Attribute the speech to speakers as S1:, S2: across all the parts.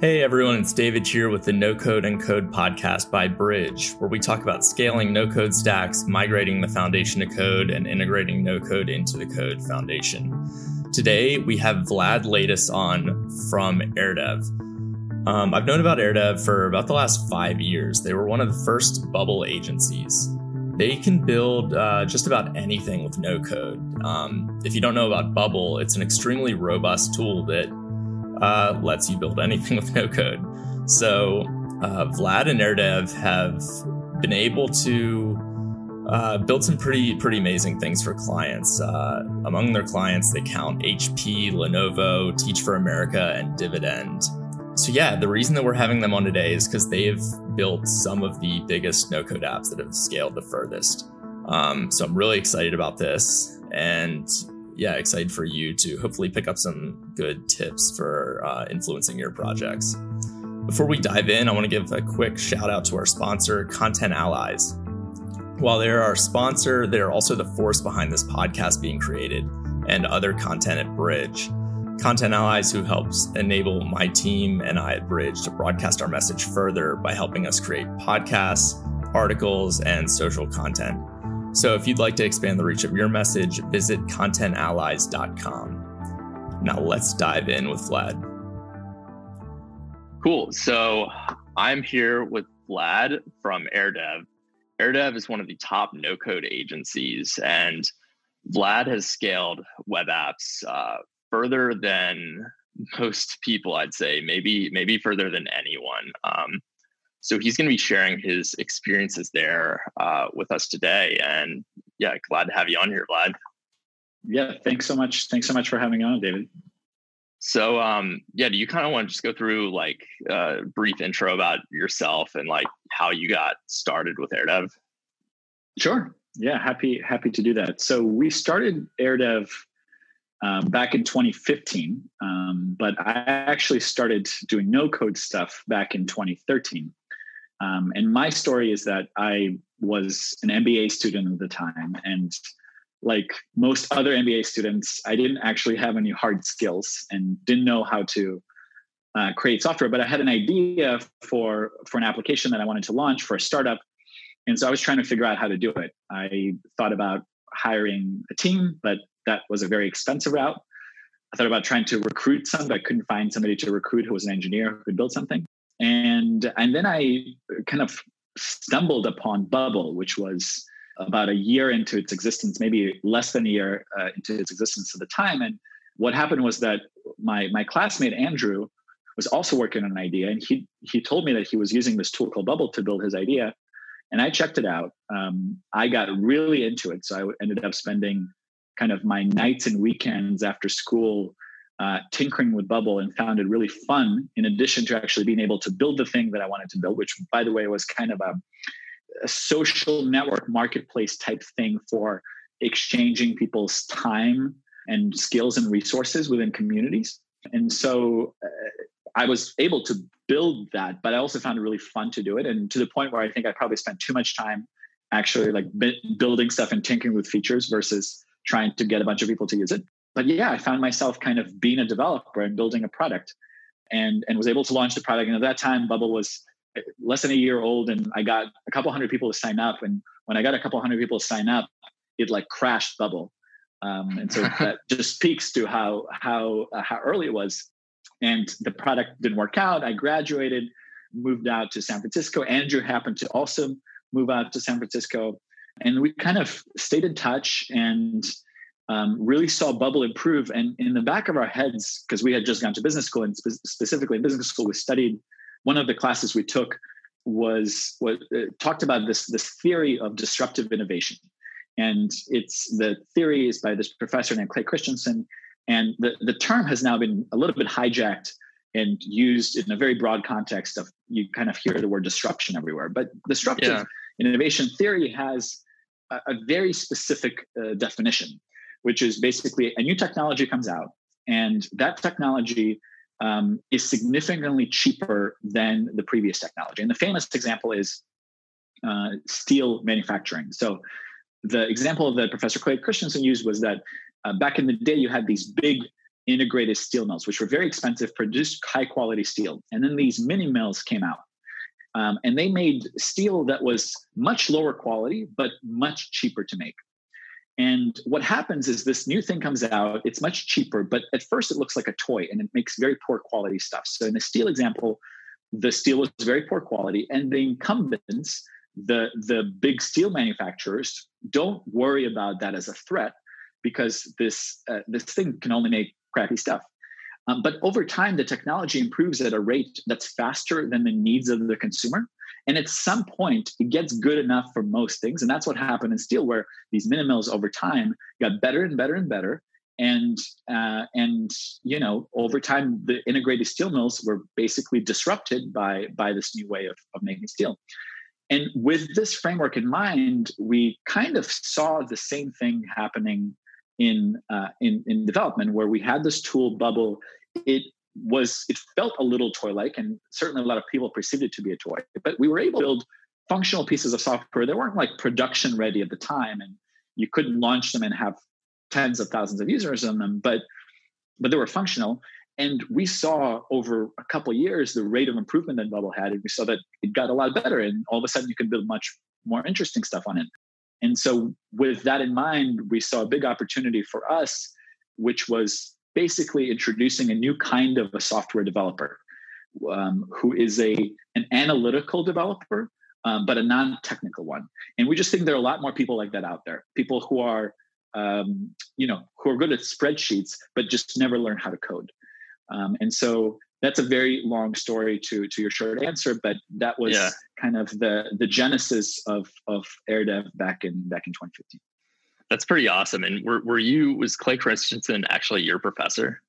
S1: Hey everyone, it's David here with the No Code and Code podcast by Bridge, where we talk about scaling no code stacks, migrating the foundation to code, and integrating no code into the code foundation. Today we have Vlad Latus on from AirDev. Um, I've known about AirDev for about the last five years. They were one of the first bubble agencies. They can build uh, just about anything with no code. Um, if you don't know about Bubble, it's an extremely robust tool that uh, lets you build anything with no code. So uh, Vlad and AirDev have been able to uh, build some pretty pretty amazing things for clients. Uh, among their clients, they count HP, Lenovo, Teach for America, and Dividend. So yeah, the reason that we're having them on today is because they've built some of the biggest no-code apps that have scaled the furthest. Um, so I'm really excited about this, and yeah, excited for you to hopefully pick up some good tips for uh, influencing your projects. Before we dive in, I want to give a quick shout out to our sponsor, Content Allies. While they're our sponsor, they're also the force behind this podcast being created and other content at Bridge. Content Allies, who helps enable my team and I at Bridge to broadcast our message further by helping us create podcasts, articles, and social content. So if you'd like to expand the reach of your message, visit contentallies.com. Now let's dive in with Vlad.
S2: Cool. So I'm here with Vlad from AirDev. AirDev is one of the top no code agencies, and Vlad has scaled web apps uh, further than most people, I'd say, maybe maybe further than anyone. Um, so he's going to be sharing his experiences there uh, with us today. And yeah, glad to have you on here, Vlad.
S3: Yeah, thanks so much. Thanks so much for having on, David.
S2: So um, yeah, do you kind of want to just go through like a brief intro about yourself and like how you got started with AirDev?
S3: Sure. Yeah, happy happy to do that. So we started AirDev um, back in 2015, um, but I actually started doing no code stuff back in 2013. Um, and my story is that I was an MBA student at the time. And like most other MBA students, I didn't actually have any hard skills and didn't know how to uh, create software. But I had an idea for, for an application that I wanted to launch for a startup. And so I was trying to figure out how to do it. I thought about hiring a team, but that was a very expensive route. I thought about trying to recruit some, but I couldn't find somebody to recruit who was an engineer who could build something and and then I kind of stumbled upon Bubble, which was about a year into its existence, maybe less than a year uh, into its existence at the time. And what happened was that my my classmate Andrew was also working on an idea, and he he told me that he was using this tool called Bubble to build his idea, and I checked it out. Um, I got really into it, so I ended up spending kind of my nights and weekends after school uh, tinkering with Bubble and found it really fun, in addition to actually being able to build the thing that I wanted to build, which, by the way, was kind of a, a social network marketplace type thing for exchanging people's time and skills and resources within communities. And so uh, I was able to build that, but I also found it really fun to do it. And to the point where I think I probably spent too much time actually like building stuff and tinkering with features versus trying to get a bunch of people to use it but yeah, I found myself kind of being a developer and building a product and, and was able to launch the product. And at that time, Bubble was less than a year old and I got a couple hundred people to sign up. And when I got a couple hundred people to sign up, it like crashed Bubble. Um, and so that just speaks to how, how, uh, how early it was. And the product didn't work out. I graduated, moved out to San Francisco. Andrew happened to also move out to San Francisco. And we kind of stayed in touch and um, really saw Bubble improve. And in the back of our heads, because we had just gone to business school, and spe- specifically in business school, we studied one of the classes we took was what uh, talked about this this theory of disruptive innovation, and it's the theory is by this professor named Clay Christensen, and the the term has now been a little bit hijacked and used in a very broad context of you kind of hear the word disruption everywhere, but disruptive yeah. innovation theory has a, a very specific uh, definition which is basically a new technology comes out, and that technology um, is significantly cheaper than the previous technology. And the famous example is uh, steel manufacturing. So the example that Professor Clay Christensen used was that uh, back in the day, you had these big integrated steel mills, which were very expensive, produced high quality steel. And then these mini mills came out. Um, and they made steel that was much lower quality, but much cheaper to make. And what happens is this new thing comes out, it's much cheaper, but at first it looks like a toy and it makes very poor quality stuff. So in the steel example, the steel was very poor quality, and the incumbents, the, the big steel manufacturers, don't worry about that as a threat because this, uh, this thing can only make crappy stuff. Um, but over time, the technology improves at a rate that's faster than the needs of the consumer. And at some point, it gets good enough for most things. And that's what happened in steel, where these mini mills over time got better and better and better. And uh, and you know, over time, the integrated steel mills were basically disrupted by by this new way of, of making steel. And with this framework in mind, we kind of saw the same thing happening in uh, in in development, where we had this tool bubble. It was it felt a little toy-like, and certainly a lot of people perceived it to be a toy. But we were able to build functional pieces of software that weren't like production ready at the time, and you couldn't launch them and have tens of thousands of users on them. But but they were functional, and we saw over a couple years the rate of improvement that Bubble had, and we saw that it got a lot better, and all of a sudden you could build much more interesting stuff on it. And so, with that in mind, we saw a big opportunity for us, which was basically introducing a new kind of a software developer um, who is a an analytical developer um, but a non-technical one. And we just think there are a lot more people like that out there. People who are um, you know who are good at spreadsheets but just never learn how to code. Um, and so that's a very long story to to your short answer but that was yeah. kind of the the genesis of of airdev back in back in 2015
S1: that's pretty awesome. And were, were you, was Clay Christensen actually your professor?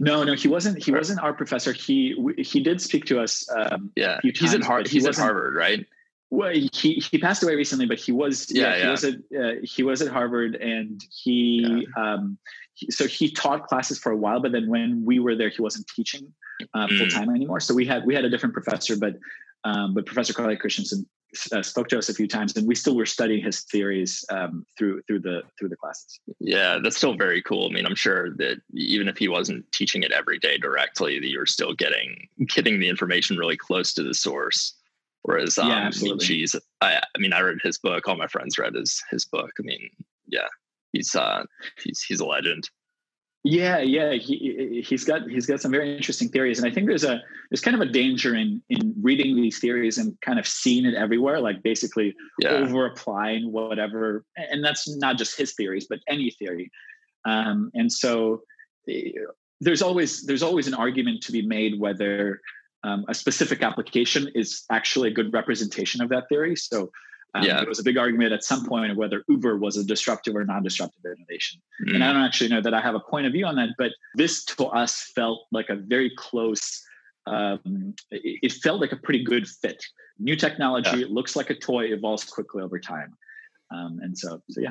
S3: No, no, he wasn't. He wasn't our professor. He he did speak to us. Um,
S1: yeah, times, he's at Harvard. He he's at Harvard, right?
S3: Well, he he passed away recently, but he was yeah, yeah, yeah. he was at uh, he was at Harvard, and he, yeah. um, he, so he taught classes for a while. But then when we were there, he wasn't teaching uh, full mm. time anymore. So we had we had a different professor, but um, but Professor Clay Christensen uh, spoke to us a few times, and we still were studying his theories um, through through the through the classes.
S1: Yeah, that's still very cool. I mean, I'm sure that even if he wasn't teaching it every day directly, that you're still getting getting the information really close to the source. Whereas, um, yeah, absolutely. I, I mean, I read his book. All my friends read his his book. I mean, yeah, he's uh, he's he's a legend.
S3: Yeah, yeah, he he's got he's got some very interesting theories, and I think there's a there's kind of a danger in in reading these theories and kind of seeing it everywhere, like basically yeah. over applying whatever, and that's not just his theories, but any theory. Um, and so eh, there's always there's always an argument to be made whether um, a specific application is actually a good representation of that theory. So um, yeah. There was a big argument at some point of whether Uber was a disruptive or non-disruptive innovation. Mm. And I don't actually know that I have a point of view on that, but this to us felt like a very close. Um, it, it, felt like a pretty good fit. New technology, yeah. looks like a toy, evolves quickly over time, um, and so so yeah.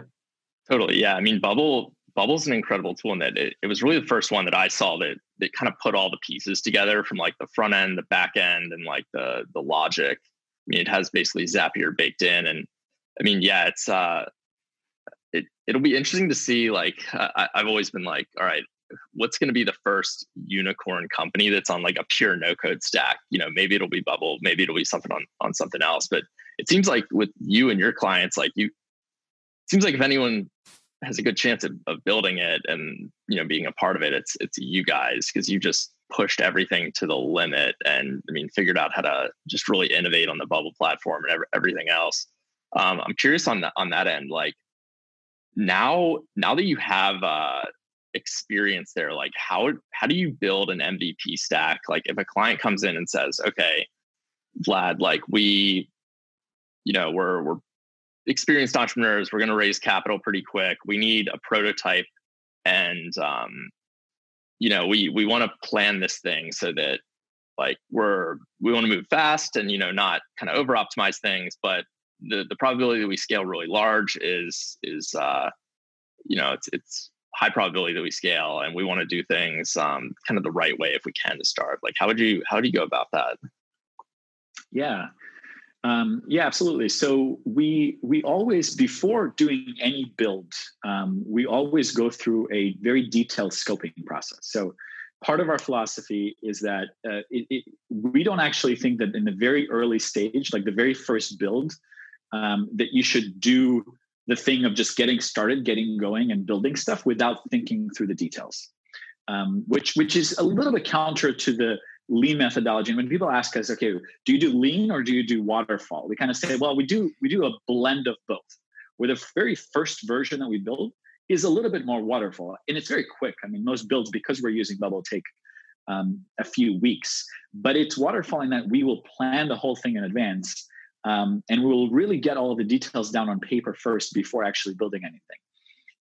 S1: Totally, yeah. I mean, Bubble Bubble's an incredible tool in that it, it was really the first one that I saw that that kind of put all the pieces together from like the front end, the back end, and like the the logic I mean, it has basically Zapier baked in, and I mean, yeah, it's uh, it it'll be interesting to see. Like, I, I've always been like, all right, what's going to be the first unicorn company that's on like a pure no code stack? You know, maybe it'll be Bubble, maybe it'll be something on on something else. But it seems like with you and your clients, like you, seems like if anyone has a good chance of, of building it and you know being a part of it, it's it's you guys because you just pushed everything to the limit and I mean figured out how to just really innovate on the bubble platform and everything else. Um, I'm curious on that on that end. Like now, now that you have uh, experience there, like how how do you build an MVP stack? Like if a client comes in and says, "Okay, Vlad, like we, you know, we're we're experienced entrepreneurs. We're going to raise capital pretty quick. We need a prototype and um, you know we we want to plan this thing so that like we're we want to move fast and you know not kind of over optimize things but the the probability that we scale really large is is uh you know it's it's high probability that we scale and we want to do things um kind of the right way if we can to start like how would you how do you go about that
S3: yeah Um, yeah, absolutely. So we we always before doing any build, um, we always go through a very detailed scoping process. So part of our philosophy is that uh, it, it, we don't actually think that in the very early stage, like the very first build, um, that you should do the thing of just getting started, getting going, and building stuff without thinking through the details. Um, which which is a little bit counter to the lean methodology. And when people ask us, okay, do you do lean or do you do waterfall? We kind of say, well, we do we do a blend of both. Where the very first version that we build is a little bit more waterfall, and it's very quick. I mean, most builds because we're using Bubble take um, a few weeks, but it's waterfall in that we will plan the whole thing in advance. Um, and we'll really get all the details down on paper first before actually building anything.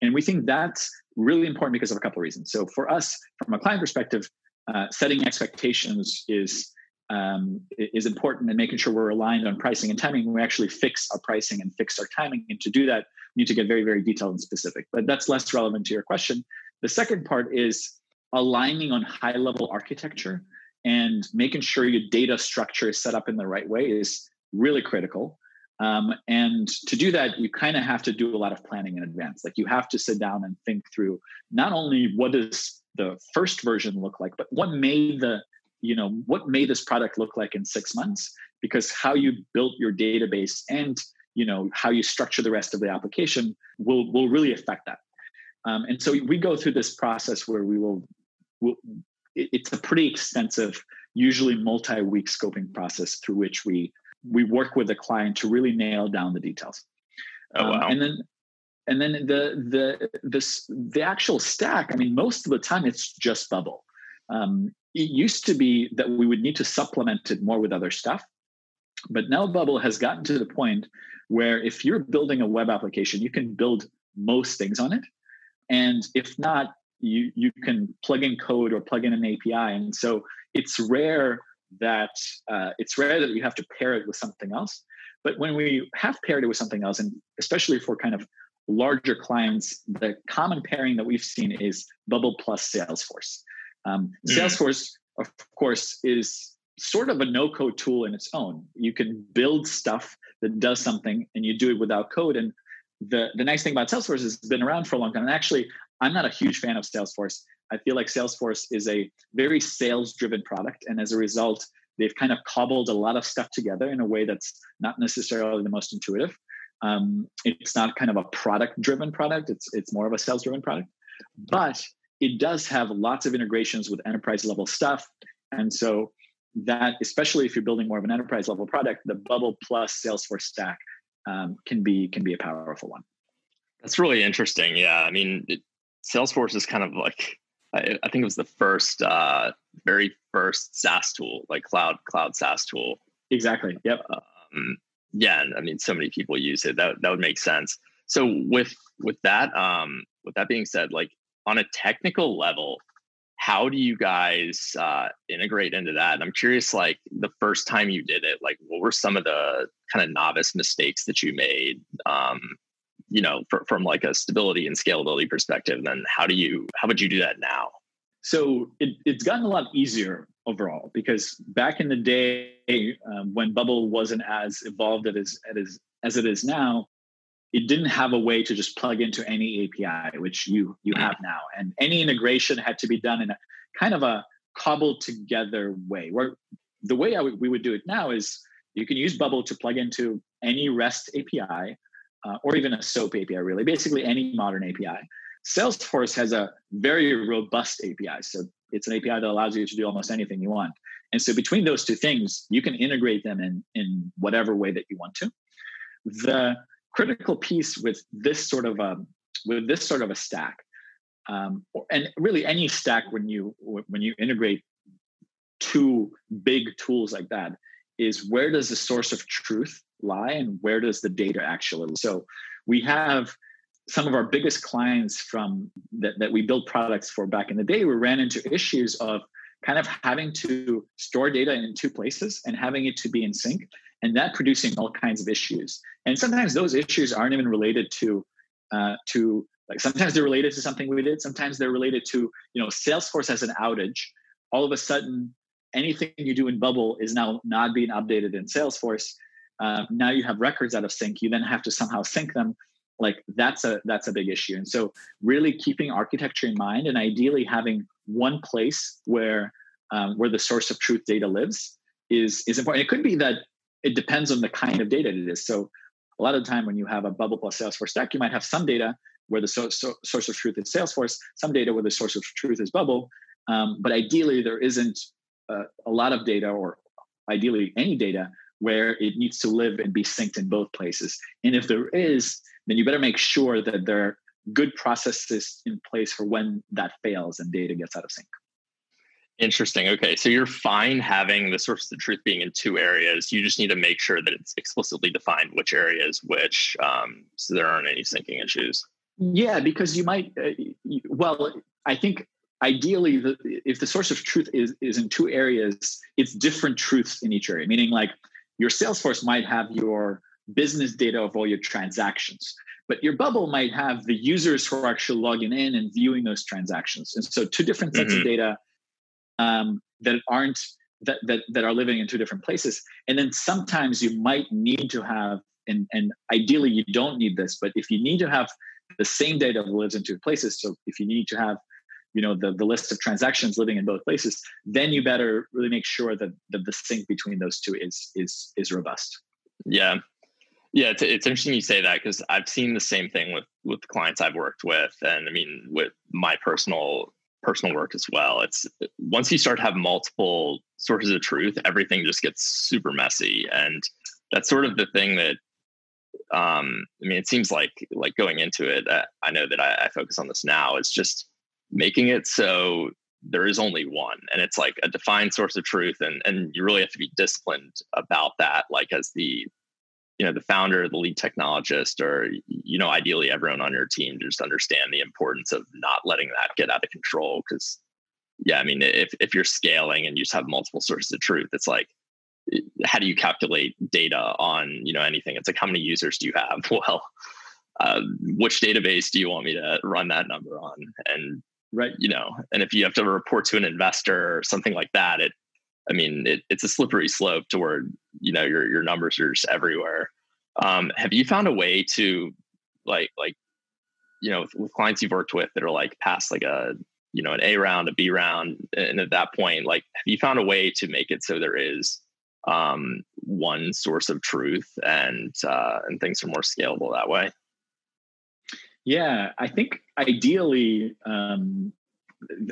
S3: And we think that's really important because of a couple of reasons. So for us, from a client perspective, uh, setting expectations is um, is important and making sure we're aligned on pricing and timing. We actually fix our pricing and fix our timing. And to do that, we need to get very, very detailed and specific. But that's less relevant to your question. The second part is aligning on high level architecture and making sure your data structure is set up in the right way is really critical. Um, and to do that, you kind of have to do a lot of planning in advance. Like you have to sit down and think through not only what does the first version look like, but what made the you know what made this product look like in six months? Because how you built your database and you know how you structure the rest of the application will will really affect that. Um, and so we go through this process where we will we'll, it's a pretty extensive usually multi-week scoping process through which we we work with the client to really nail down the details.
S1: Oh wow.
S3: um, and then and then the the this the actual stack i mean most of the time it's just bubble. Um, it used to be that we would need to supplement it more with other stuff but now bubble has gotten to the point where if you're building a web application you can build most things on it. And if not you you can plug in code or plug in an api and so it's rare that uh, it's rare that you have to pair it with something else. But when we have paired it with something else and especially for kind of larger clients the common pairing that we've seen is bubble plus salesforce um, mm. Salesforce, of course, is sort of a no code tool in its own. You can build stuff that does something and you do it without code. And the, the nice thing about Salesforce is it's been around for a long time. And actually, I'm not a huge fan of Salesforce. I feel like Salesforce is a very sales driven product. And as a result, they've kind of cobbled a lot of stuff together in a way that's not necessarily the most intuitive. Um, it's not kind of a product driven product, it's, it's more of a sales driven product. But it does have lots of integrations with enterprise level stuff. And so that, especially if you're building more of an enterprise level product, the Bubble plus Salesforce stack um, can be can be a powerful one.
S1: That's really interesting. Yeah, I mean, it, Salesforce is kind of like I, I, think it was the first, uh, very first SaaS tool, like cloud cloud SaaS tool.
S3: Exactly. Yep.
S1: Um, yeah, I mean, so many people use it. That that would make sense. So with with that, um, with that being said, like on a technical level, how do you guys uh, integrate into that? And I'm curious, like the first time you did it, like what were some of the kind of novice mistakes that you made? Um, you know, for, from like a stability and scalability perspective. And then how do you how would you do that now?
S3: So it, it's gotten a lot easier overall because back in the day um, when Bubble wasn't as evolved as, as as it is now, it didn't have a way to just plug into any API, which you you have now, and any integration had to be done in a kind of a cobbled together way. Where the way we would do it now is you can use Bubble to plug into any REST API uh, or even a SOAP API, really, basically any modern API. Salesforce has a very robust API, so it's an API that allows you to do almost anything you want. And so between those two things, you can integrate them in in whatever way that you want to. The critical piece with this sort of a with this sort of a stack, um, and really any stack when you when you integrate two big tools like that, is where does the source of truth lie and where does the data actually? So we have some of our biggest clients from that, that we built products for back in the day we ran into issues of kind of having to store data in two places and having it to be in sync and that producing all kinds of issues. And sometimes those issues aren't even related to uh, to like sometimes they're related to something we did sometimes they're related to you know salesforce has an outage. All of a sudden anything you do in bubble is now not being updated in salesforce. Uh, now you have records out of sync you then have to somehow sync them like that's a that's a big issue. And so really keeping architecture in mind and ideally having one place where um, where the source of truth data lives is is important. It could be that it depends on the kind of data it is. So a lot of the time when you have a bubble plus salesforce stack you might have some data where the so, so, source of truth is salesforce some data where the source of truth is bubble. Um, but ideally there isn't uh, a lot of data or ideally any data where it needs to live and be synced in both places. And if there is, then you better make sure that there are good processes in place for when that fails and data gets out of sync.
S1: Interesting. Okay. So you're fine having the source of truth being in two areas. You just need to make sure that it's explicitly defined which area is which um, so there aren't any syncing issues.
S3: Yeah, because you might, uh, well, I think ideally the, if the source of truth is, is in two areas, it's different truths in each area, meaning like your Salesforce might have your business data of all your transactions, but your bubble might have the users who are actually logging in and viewing those transactions. And so, two different sets mm-hmm. of data um, that aren't that, that that are living in two different places. And then sometimes you might need to have, and and ideally you don't need this, but if you need to have the same data that lives in two places, so if you need to have you know the, the list of transactions living in both places then you better really make sure that the, the sync between those two is is is robust.
S1: Yeah. Yeah it's, it's interesting you say that because i've seen the same thing with with clients i've worked with and i mean with my personal personal work as well. It's once you start to have multiple sources of truth everything just gets super messy and that's sort of the thing that um i mean it seems like like going into it uh, i know that I, I focus on this now it's just making it so there is only one and it's like a defined source of truth and and you really have to be disciplined about that like as the you know the founder the lead technologist or you know ideally everyone on your team just understand the importance of not letting that get out of control because yeah i mean if if you're scaling and you just have multiple sources of truth it's like how do you calculate data on you know anything? It's like how many users do you have? Well uh, which database do you want me to run that number on? And right you know and if you have to report to an investor or something like that it i mean it, it's a slippery slope toward you know your your numbers are just everywhere. Um, have you found a way to like like you know with, with clients you've worked with that are like past like a you know an a round a b round and at that point like have you found a way to make it so there is um, one source of truth and uh, and things are more scalable that way
S3: yeah, I think ideally, um,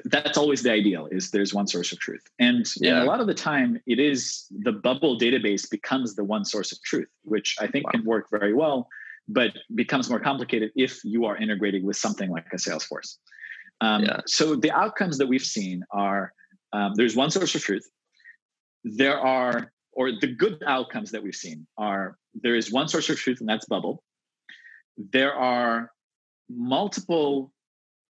S3: that's always the ideal is there's one source of truth and, yeah. and, a lot of the time it is the bubble database becomes the one source of truth which i think wow. can work very well but becomes more complicated if you are integrating with something like a salesforce um, yeah. so the outcomes that we've seen are um, there's one source of truth there are or the good outcomes that we've seen are there is one source of truth and that's bubble there are multiple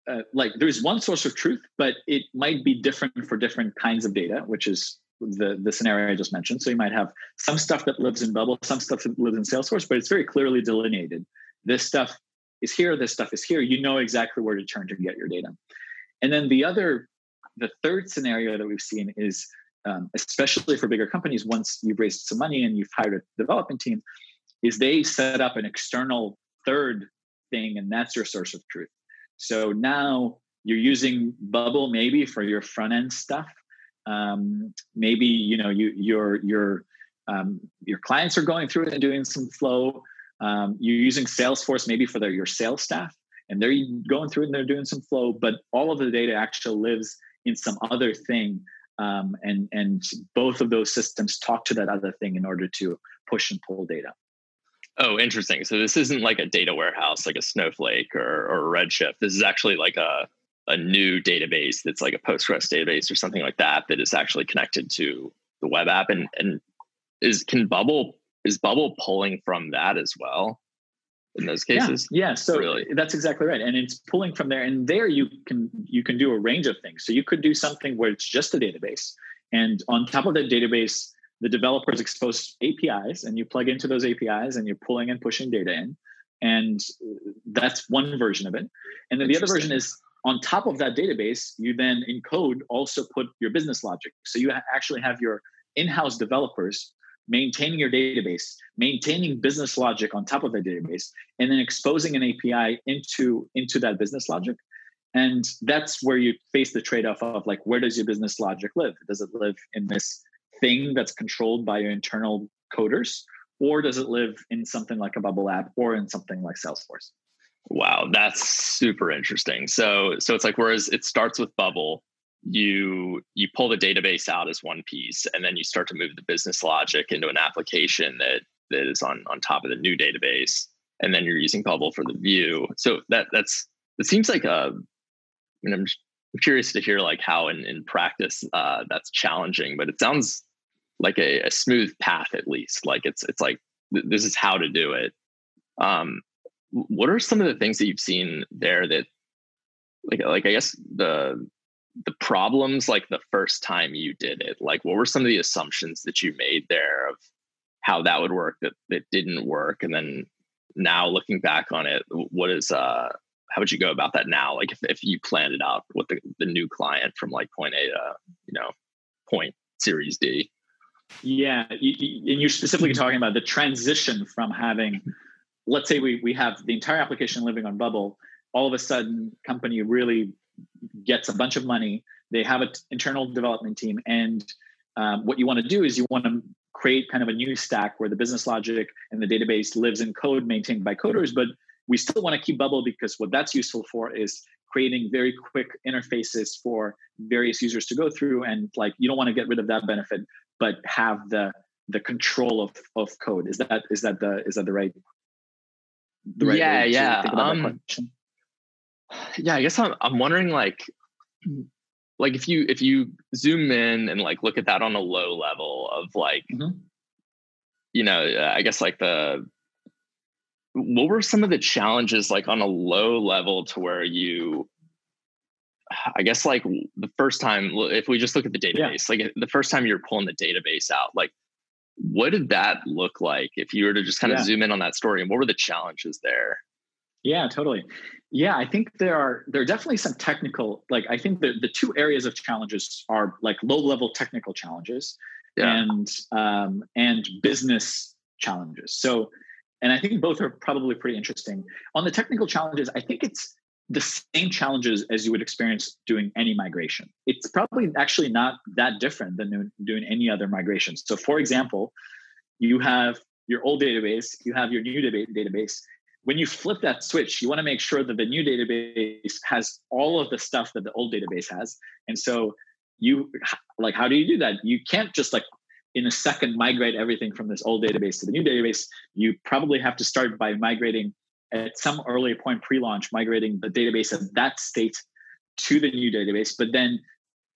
S3: uh, like there's one source of truth but it might be different for different kinds of data which is the the scenario i just mentioned. So you might have some stuff that lives in bubble some stuff that lives in salesforce but it's very clearly delineated. This stuff is here this stuff is here. You know exactly where to turn to get your data. And then the other the third scenario that we've seen is um, especially for bigger companies once you've raised some money and you've hired a development team is they set up an external third thing and that's your source of truth. So now you're using bubble maybe for your front end stuff. Um, maybe you know you your your um, your clients are going through it and doing some flow. Um, you're using salesforce maybe for their, your sales staff and they're going through it and they're doing some flow but all of the data actually lives in some other thing. Um, and and both of those systems talk to that other thing in order to push and pull data
S1: Oh, interesting. So this isn't like a data warehouse, like a Snowflake or, or a Redshift. This is actually like a, a new database that's like a Postgres database or something like that that is actually connected to the web app. And and is can Bubble is Bubble pulling from that as well in those cases?
S3: Yeah, yeah. So really? that's exactly right. And it's pulling from there. And there you can you can do a range of things. So you could do something where it's just a database. And on top of that database, the developers expose APIs and you plug into those APIs and you're pulling and pushing data in. And that's one version of it. And then the other version is on top of that database, you then in code also put your business logic. So you actually have your in house developers maintaining your database, maintaining business logic on top of the database, and then exposing an API into into that business logic. And that's where you face the trade-off of like, where does your business logic live? Does it live in this thing that's controlled by your internal coders, or does it live in something like a bubble app or in something like Salesforce?
S1: Wow, that's super interesting. So so it's like whereas it starts with bubble, you you pull the database out as one piece and then you start to move the business logic into an application that that is on on top of the new database and then you're using bubble for the view. So that that's it seems like a uh, I'm, I'm curious to hear like how in, in practice uh, that's challenging, but it sounds like a, a smooth path at least. Like it's it's like th- this is how to do it. Um, what are some of the things that you've seen there that like like I guess the the problems like the first time you did it? Like what were some of the assumptions that you made there of how that would work that that didn't work and then now looking back on it what is uh how would you go about that now like if, if you planned it out with the, the new client from like point a to you know point series d
S3: yeah, and you're specifically mm-hmm. talking about the transition from having, let's say we we have the entire application living on Bubble. All of a sudden, company really gets a bunch of money. They have an internal development team, and um, what you want to do is you want to create kind of a new stack where the business logic and the database lives in code maintained by coders, but we still want to keep Bubble because what that's useful for is creating very quick interfaces for various users to go through and like you don't want to get rid of that benefit but have the the control of of code. Is that is that the is that the right?
S1: The right yeah, yeah. Um, yeah, I guess I'm I'm wondering like like if you if you zoom in and like look at that on a low level of like mm-hmm. you know i guess like the what were some of the challenges like on a low level to where you I guess like the first time, if we just look at the database, yeah. like the first time you're pulling the database out, like what did that look like if you were to just kind of yeah. zoom in on that story and what were the challenges there?
S3: Yeah, totally. Yeah, I think there are there are definitely some technical like I think the the two areas of challenges are like low level technical challenges yeah. and um, and business challenges. So and I think both are probably pretty interesting. On the technical challenges, I think it's the same challenges as you would experience doing any migration. It's probably actually not that different than doing any other migration. So, for example, you have your old database, you have your new database. When you flip that switch, you want to make sure that the new database has all of the stuff that the old database has. And so, you like, how do you do that? You can't just like in a second migrate everything from this old database to the new database. You probably have to start by migrating at some earlier point pre-launch migrating the database of that state to the new database. But then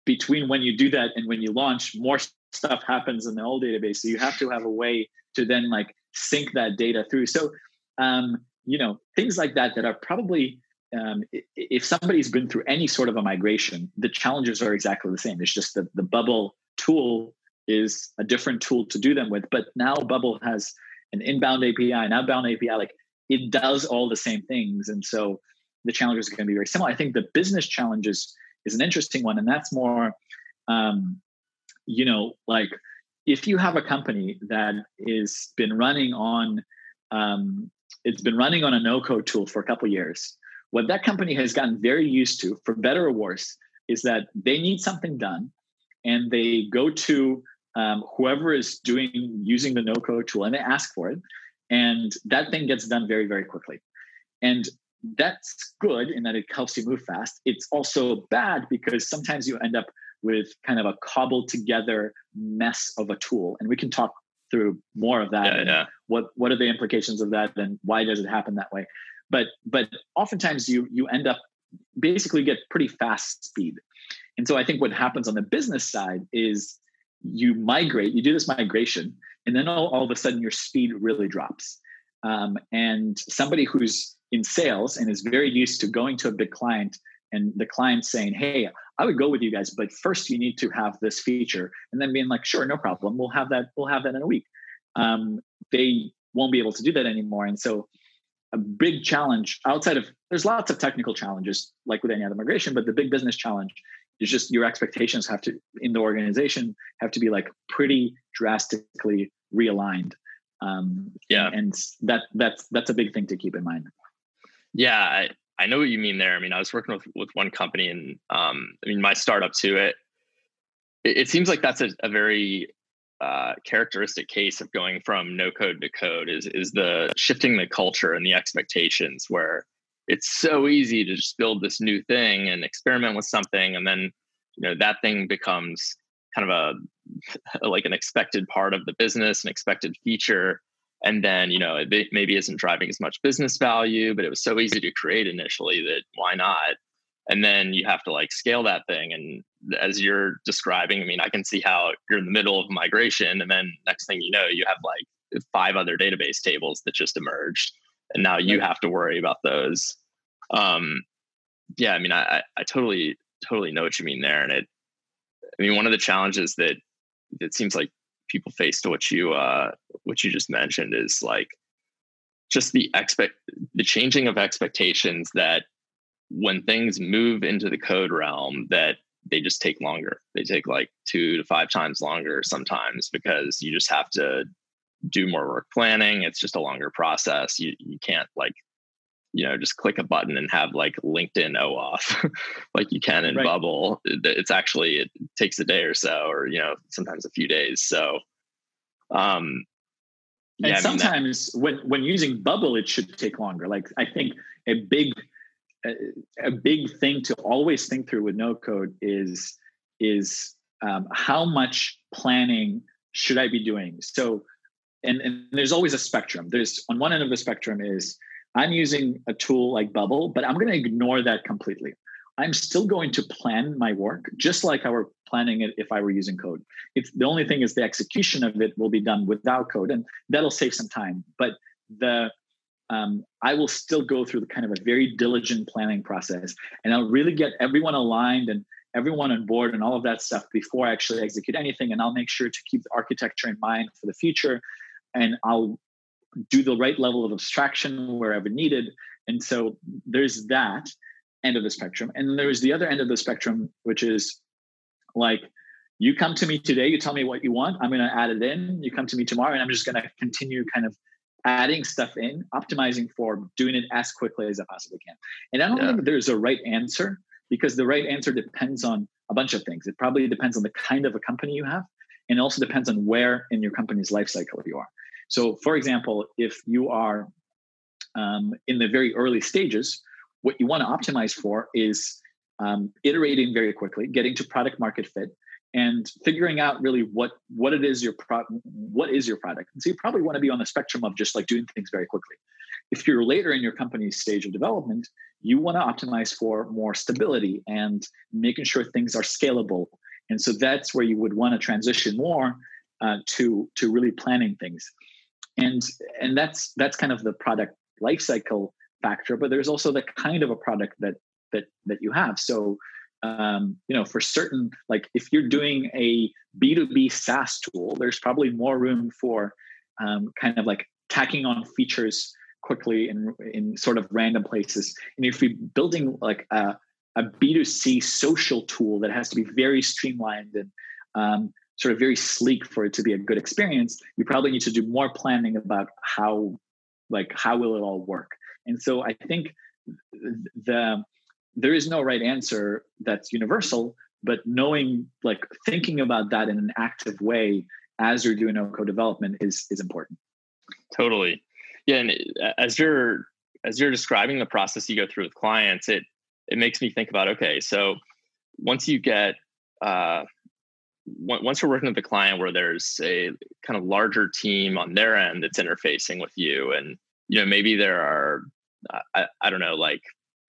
S3: between when you do that and when you launch more stuff happens in the old database. So you have to have a way to then like sync that data through. So um, you know things like that that are probably um, if somebody's been through any sort of a migration the challenges are exactly the same. It's just that the bubble tool is a different tool to do them with. But now bubble has an inbound api an outbound api like it does all the same things. And so the challenges are going to be very similar. I think the business challenges is an interesting one. And that's more, um, you know, like if you have a company that is been running on, um, it's been running on a no code tool for a couple years. What that company has gotten very used to, for better or worse, is that they need something done and they go to um, whoever is doing using the no code tool and they ask for it and that thing gets done very, very quickly. And that's good in that it helps you move fast. It's also bad because sometimes you end up with kind of a cobbled together mess of a tool. And we can talk through more of that.
S1: Yeah, yeah.
S3: What what are the implications of that and why does it happen that way? But but oftentimes you you end up basically get pretty fast speed. And so I think what happens on the business side is you migrate, you do this migration, and then all, all of a sudden your speed really drops. Um, and somebody who's in sales and is very used to going to a big client and the client saying, Hey, I would go with you guys, but first you need to have this feature, and then being like, Sure, no problem, we'll have that. We'll have that in a week. Um, they won't be able to do that anymore, and so a big challenge outside of there's lots of technical challenges like with any other migration, but the big business challenge is just your expectations have to in the organization have to be like pretty drastically realigned. Um,
S1: yeah,
S3: and, that that's that's a big thing to keep in mind.
S1: Yeah, I, I know what you mean there. I mean, I was working with with one company, and um, I mean, my startup to it. It, it seems like that's a, a very uh, characteristic case of going from no code to code is is the shifting the culture and the expectations where it's so easy to just build this new thing and experiment with something and then you know that thing becomes kind of a like an expected part of the business an expected feature. And then you know it maybe isn't driving as much business value but it was so easy to create initially that why not? And then you have to like scale that thing. And as you're describing i mean i can see how you're in the middle of migration. And then next thing you know you have like five other database tables that just emerged. And now you have to worry about those. Um yeah i mean i i totally totally know what you mean there. And it i mean one of the challenges that it seems like people face to what you uh what you just mentioned is like just the expect the changing of expectations that when things move into the code realm that they just take longer. They take like two to five times longer sometimes because you just have to do more work planning. It's just a longer process. You, you can't like you know just click a button and have like linkedin oauth like you can in right. bubble it's actually it takes a day or so or you know sometimes a few days. So um
S3: yeah, and sometimes that, when when using bubble it should take longer. Like i think a big a, a big thing to always think through with no code is is um, how much planning should i be doing? So and, and there's always a spectrum. There's on one end of the spectrum is i'm using a tool like bubble but i'm going to ignore that completely i'm still going to plan my work just like i were planning it if i were using code the only thing is the execution of it will be done without code and that'll save some time but the um, I will still go through the kind of a very diligent planning process, and I'll really get everyone aligned and everyone on board and all of that stuff before I actually execute anything. And I'll make sure to keep the architecture in mind for the future, and I'll do the right level of abstraction wherever needed. And so there's that end of the spectrum, and there's the other end of the spectrum, which is like you come to me today, you tell me what you want, I'm going to add it in. You come to me tomorrow, and I'm just going to continue kind of adding stuff in, optimizing for doing it as quickly as I possibly can. And I don't yeah. think there's a right answer because the right answer depends on a bunch of things. It probably depends on the kind of a company you have, and it also depends on where in your company's life cycle you are. So, for example, if you are um, in the very early stages, what you want to optimize for is um, iterating very quickly, getting to product market fit, and figuring out really what what it is your pro- what is your product. And so you probably want to be on the spectrum of just like doing things very quickly. If you're later in your company's stage of development you want to optimize for more stability and making sure things are scalable. And so that's where you would want to transition more uh, to to really planning things and and that's that's kind of the product lifecycle factor but there's also the kind of a product that that that you have so um, you know, for certain, like if you're doing a B2B SaaS tool, there's probably more room for um, kind of like tacking on features quickly in, in sort of random places. And if you're building like a, a B2C social tool that has to be very streamlined and um, sort of very sleek for it to be a good experience, you probably need to do more planning about how, like, how will it all work? And so I think the there is no right answer that's universal but knowing like thinking about that in an active way as you're doing no development is is important
S1: totally yeah and as you're as you're describing the process you go through with clients it it makes me think about okay so once you get uh once you're working with a client where there's a kind of larger team on their end that's interfacing with you and you know maybe there are I, I don't know like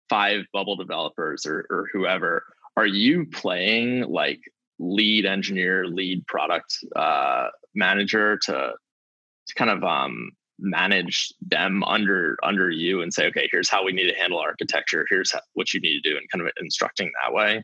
S1: five bubble developers or, or whoever are you playing like lead engineer lead product uh, manager to, to kind of um, manage them under under you and say okay here's how we need to handle architecture. Here's how, what you need to do and kind of instructing that way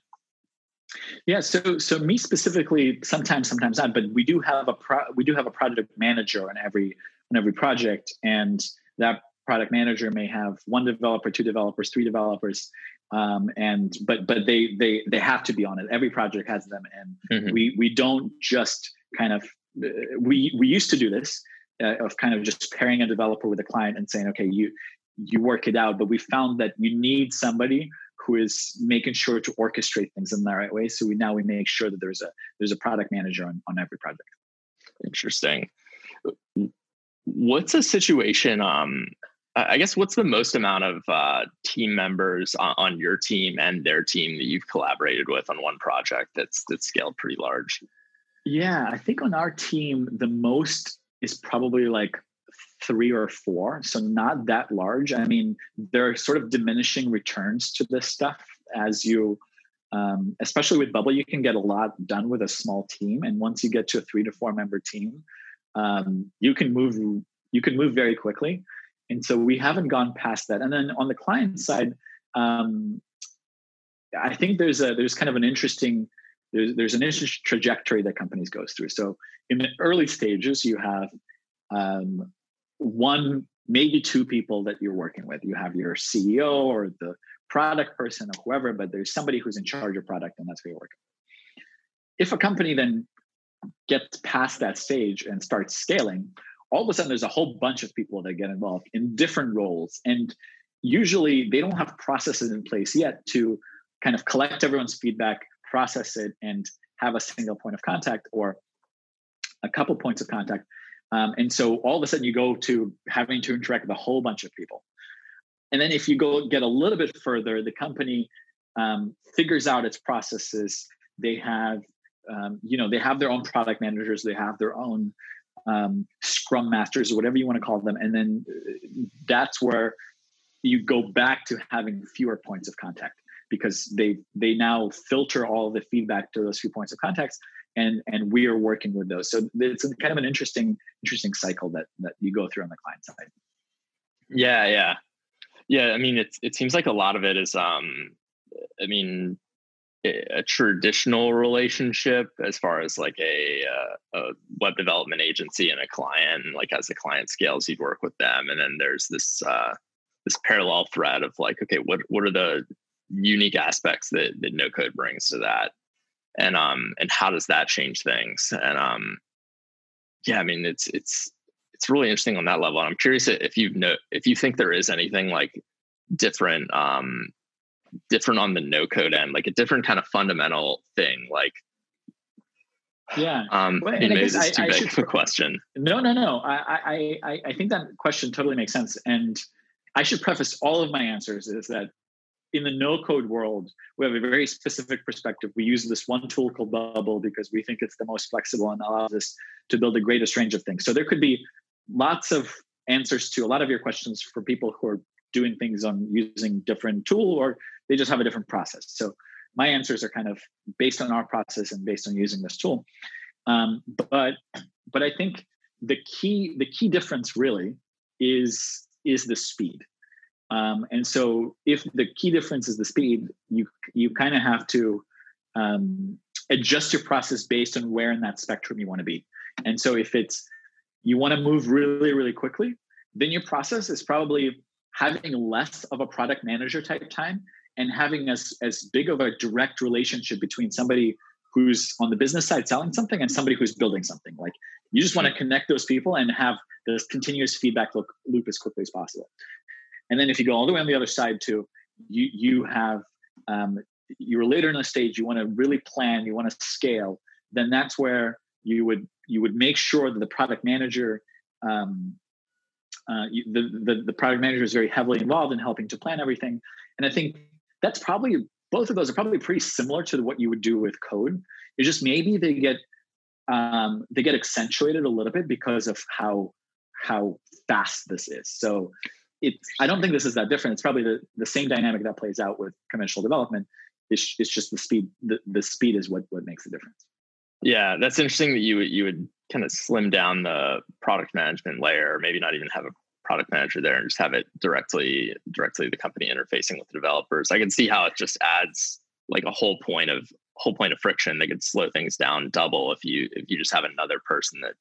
S3: yeah so so me specifically sometimes sometimes not but we do have a pro, we do have a project manager on every on every project and that product manager may have one developer, two developers, three developers, um, and but but they they they have to be on it. Every project has them, and mm-hmm. we we don't just kind of we we used to do this uh, of kind of just pairing a developer with a client and saying, okay, you you work it out. But we found that you need somebody who is making sure to orchestrate things in the right way. So we now we make sure that there's a there's a product manager on, on every project.
S1: Interesting. What's a situation? Um, I guess what's the most amount of uh, team members on, on your team and their team that you've collaborated with on one project that's that's scaled pretty large?
S3: Yeah, I think on our team the most is probably like three or four, so not that large. I mean, there are sort of diminishing returns to this stuff as you, um, especially with Bubble, you can get a lot done with a small team, and once you get to a three to four member team, um, you can move you can move very quickly. And so we haven't gone past that. And then on the client side, um, I think there's a there's kind of an interesting there's there's an interesting trajectory that companies goes through. So in the early stages, you have um, one, maybe two people that you're working with. You have your CEO or the product person or whoever, but there's somebody who's in charge of product, and that's where you're working. If a company then gets past that stage and starts scaling, all of a sudden there's a whole bunch of people that get involved in different roles. And usually they don't have processes in place yet to kind of collect everyone's feedback, process it, and have a single point of contact or a couple points of contact um, and so all of a sudden you go to having to interact with a whole bunch of people. And then if you go get a little bit further, the company um, figures out its processes. They have, um, you know, they have their own product managers. They have their own um, scrum masters or whatever you want to call them. And then uh, that's where you go back to having fewer points of contact because they they now filter all the feedback to those few points of contact and and we are working with those. So it's kind of an interesting interesting cycle that that you go through on the client side.
S1: Yeah, yeah, yeah. I mean, it's it seems like a lot of it is, um, I mean, a traditional relationship as far as like a, uh, a web development agency and a client. Like as the client scales, you'd work with them, and then there's this uh, this parallel thread of like, okay, what what are the unique aspects that that no code brings to that and um and how does that change things? And um yeah i mean it's it's it's really interesting on that level and i'm curious if you know if you think there is anything like different um different on the no code end like a different kind of fundamental thing like
S3: yeah
S1: um well, maybe this is too I, big I of a question.
S3: No no no I, I i think that question totally makes sense and i should preface all of my answers is that in the no code world, we have a very specific perspective. We use this one tool called Bubble because we think it's the most flexible and allows us to build the greatest range of things. So there could be lots of answers to a lot of your questions for people who are doing things on using different tool or they just have a different process. So my answers are kind of based on our process and based on using this tool. Um, but but I think the key the key difference really is is the speed. Um, and so, if the key difference is the speed, you you kind of have to um, adjust your process based on where in that spectrum you want to be. And so, if it's you want to move really really quickly, then your process is probably having less of a product manager type time and having as as big of a direct relationship between somebody who's on the business side selling something and somebody who's building something. Like you just want to connect those people and have this continuous feedback loop, loop as quickly as possible. And then if you go all the way on the other side too, you you have um, you're later in the stage. You want to really plan. You want to scale. Then that's where you would you would make sure that the product manager um, uh, you, the, the the product manager is very heavily involved in helping to plan everything. And I think that's probably both of those are probably pretty similar to what you would do with code. It's just maybe they get um, they get accentuated a little bit because of how how fast this is. So i don't think this is that different. It's probably the, the same dynamic that plays out with conventional development. It's, it's just the speed the, the speed is what what makes the difference.
S1: Yeah that's interesting that you would you would kind of slim down the product management layer maybe not even have a product manager there and just have it directly directly the company interfacing with the developers. I can see how it just adds like a whole point of whole point of friction. That could slow things down double if you if you just have another person that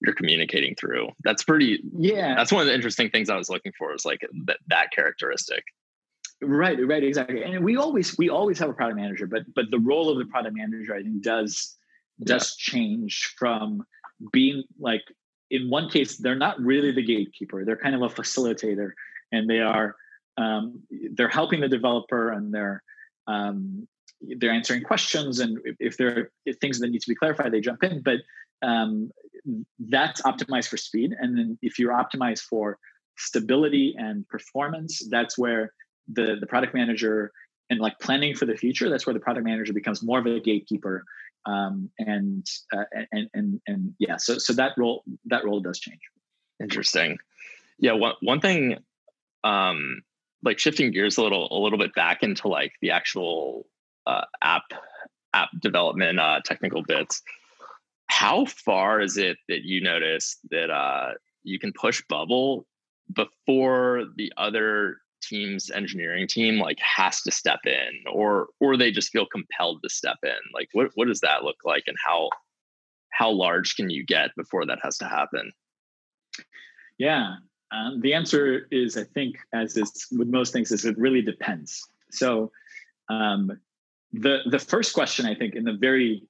S1: you're communicating through. That's pretty.
S3: Yeah.
S1: That's one of the interesting things I was looking for is like that that characteristic.
S3: Right. Right. Exactly. And we always we always have a product manager, but but the role of the product manager I think does does yeah. change from being like in one case they're not really the gatekeeper they're kind of a facilitator and they are um, they're helping the developer and they're um, they're answering questions and if, if there are things that need to be clarified they jump in but um, that's optimized for speed. And then if you're optimized for stability and performance that's where the the product manager and like planning for the future that's where the product manager becomes more of a gatekeeper. Um, and, uh, and and and yeah so so that role that role does change.
S1: Interesting. Yeah one, one thing um like shifting gears a little a little bit back into like the actual uh, app app development uh, technical bits how far is it that you notice that uh, you can push bubble before the other team's engineering team like has to step in or or they just feel compelled to step in? Like what, what does that look like and how how large can you get before that has to happen?
S3: Yeah um, the answer is i think as is with most things is it really depends. So um, the the first question i think in the very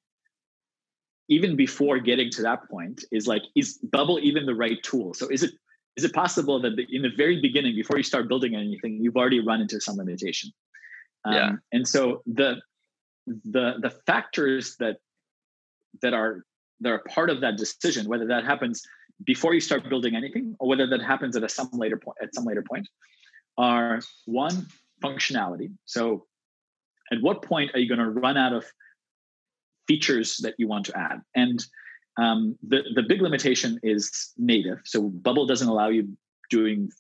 S3: even before getting to that point is like is bubble even the right tool? So is it is it possible that in the very beginning before you start building anything you've already run into some limitation? Um, yeah. and so the the the factors that that are that are part of that decision whether that happens before you start building anything or whether that happens at a some later point at some later point are one functionality. So at what point are you going to run out of features that you want to add and um, the the big limitation is native. So Bubble doesn't allow you doing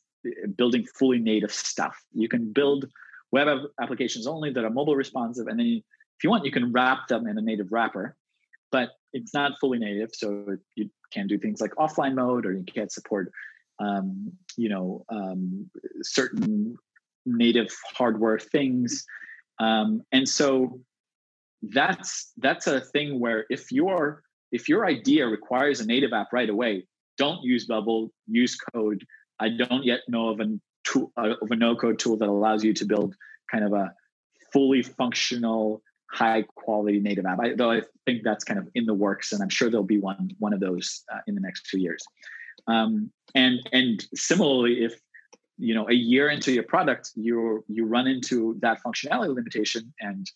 S3: building fully native stuff. You can build web applications only that are mobile responsive, and then you, if you want, you can wrap them in a native wrapper. But it's not fully native, so you can't do things like offline mode, or you can't support, um, you know, um, certain native hardware things. Um, and so that's that's a thing where if you're if your idea requires a native app right away, don't use Bubble, use code. I don't yet know of a tool uh, of a no code tool that allows you to build kind of a fully functional, high quality native app. I, though I think that's kind of in the works, and I'm sure there'll be one one of those uh, in the next few years. Um, and and similarly, if you know a year into your product, you you run into that functionality limitation, and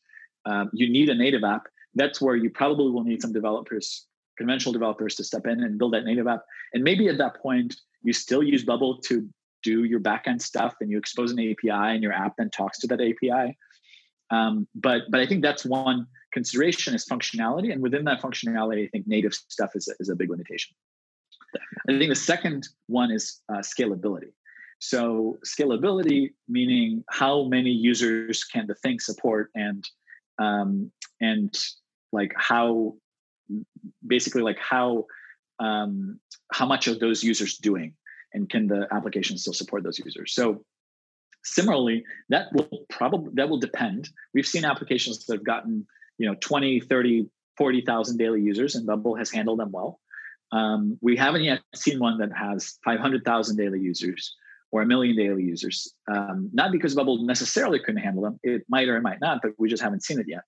S3: um, you need a native app. That's where you probably will need some developers conventional developers to step in and build that native app. And maybe at that point, you still use Bubble to do your backend stuff and you expose an API and your app then talks to that API. Um, but but I think that's one consideration is functionality, and within that functionality, I think native stuff is a, is a big limitation. I think the second one is uh, scalability. So scalability meaning how many users can the thing support, and um, and like how basically like how um, how much are those users doing? And can the application still support those users? So similarly that will probably that will depend. We've seen applications that have gotten you know 20 30 40,000 daily users and bubble has handled them well. Um, we haven't yet seen one that has 500,000 daily users or a million daily users. Um, not because bubble necessarily couldn't handle them. It might or it might not but we just haven't seen it yet.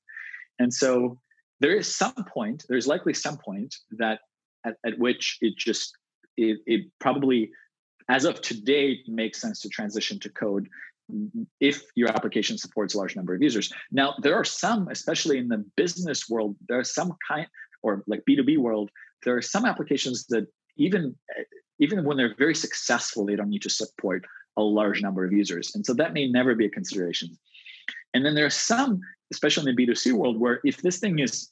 S3: And so there is some point there's likely some point that at, at which it just it, it probably as of today makes sense to transition to code if your application supports a large number of users. Now there are some especially in the business world there are some kind or like b2b world there are some applications that even even when they're very successful they don't need to support a large number of users and so that may never be a consideration and then there are some especially in the B2C world, where if this thing is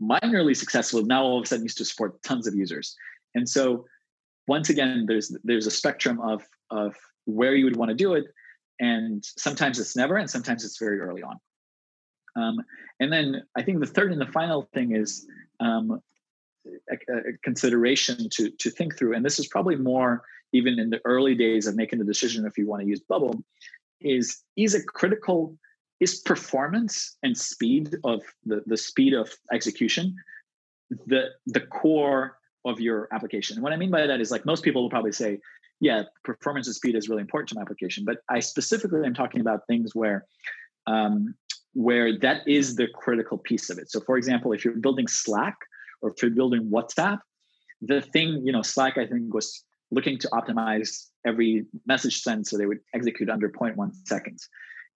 S3: minorly successful, now all of a sudden needs to support tons of users. And so once again, there's there's a spectrum of of where you would want to do it. And sometimes it's never, and sometimes it's very early on. Um, and then I think the third and the final thing is um, a, a, consideration to to think through. And this is probably more even in the early days of making the decision if you want to use Bubble. Is is a critical is performance and speed of the, the speed of execution the the core of your application and what i mean by that is like most people will probably say yeah performance and speed is really important to my application but i specifically am talking about things where um, where that is the critical piece of it so for example if you're building slack or if you're building whatsapp the thing, you know, Slack, I think, was looking to optimize every message sent so they would execute under 0.1 seconds.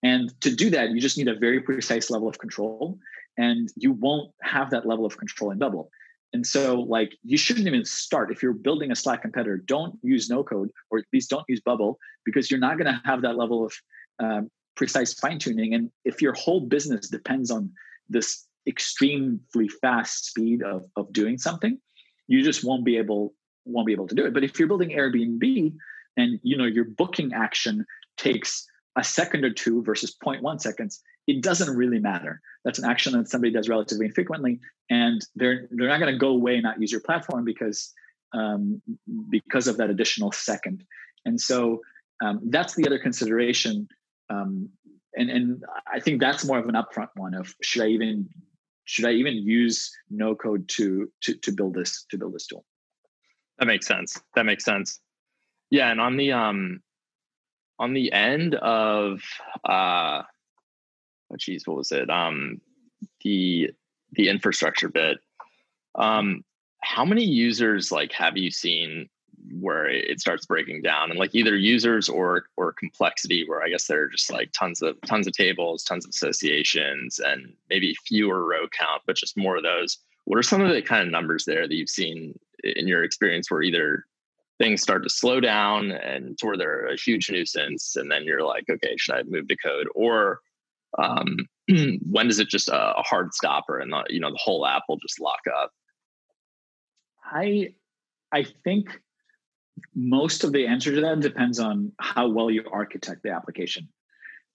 S3: And to do that, you just need a very precise level of control. And you won't have that level of control in Bubble. And so, like, you shouldn't even start. If you're building a Slack competitor, don't use no code, or at least don't use Bubble, because you're not going to have that level of um, precise fine tuning. And if your whole business depends on this extremely fast speed of, of doing something, you just won't be able won't be able to do it. But if you're building Airbnb and you know your booking action takes a second or two versus 0.1 seconds, it doesn't really matter. That's an action that somebody does relatively infrequently, and they're they're not going to go away and not use your platform because um, because of that additional second. And so um, that's the other consideration. Um, and and I think that's more of an upfront one of should I even should I even use no code to to to build this to build this tool?
S1: That makes sense. That makes sense. Yeah, and on the um on the end of uh oh geez, what was it? Um the the infrastructure bit. Um how many users like have you seen where it starts breaking down. And like either users or or complexity where i guess there are just like tons of tons of tables tons of associations and maybe fewer row count but just more of those. What are some of the kind of numbers there that you've seen in your experience where either things start to slow down and to where they're a huge nuisance and then you're like okay should i move to code? Or um, when does it just a, a hard stopper and the, you know the whole app will just lock up?
S3: I i think most of the answer to that depends on how well you architect the application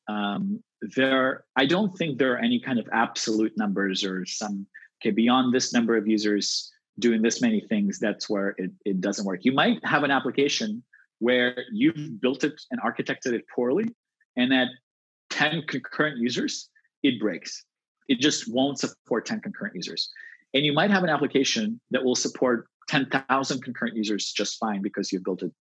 S3: um, there i don't think there are any kind of absolute numbers or some okay beyond this number of users doing this many things, that's where it, it doesn't work. You might have an application where you've built it and architected it poorly, and at 10 concurrent users, it breaks. It just won't support 10 concurrent users. And you might have an application that will support 10,000 concurrent users just fine because you've built it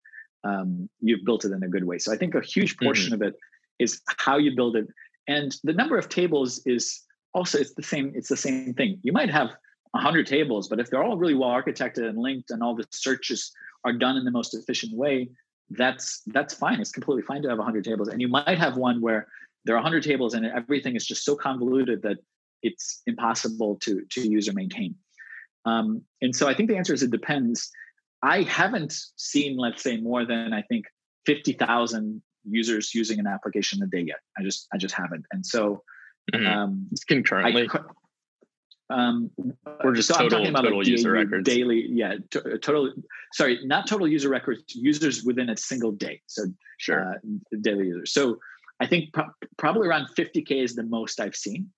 S3: um, you've built it in a good way. So I think a huge portion mm-hmm. of it is how you build it, and the number of tables is also it's the same. It's the same thing. You might have 100 tables but if they're all really well architected and linked and all the searches are done in the most efficient way that's that's fine it's completely fine to have 100 tables and you might have one where there are 100 tables and everything is just so convoluted that it's impossible to to use or maintain um, and so i think the answer is it depends i haven't seen let's say more than i think 50000 users using an application a day yet i just i just haven't and so
S1: mm-hmm. um, it's concurrently I,
S3: um,
S1: or just so total, I'm talking about total like user records.
S3: Daily, yeah, t- total. Sorry, not total user records. Users within a single day. So
S1: sure,
S3: uh, daily users. So I think pro- probably around 50k is the most I've seen.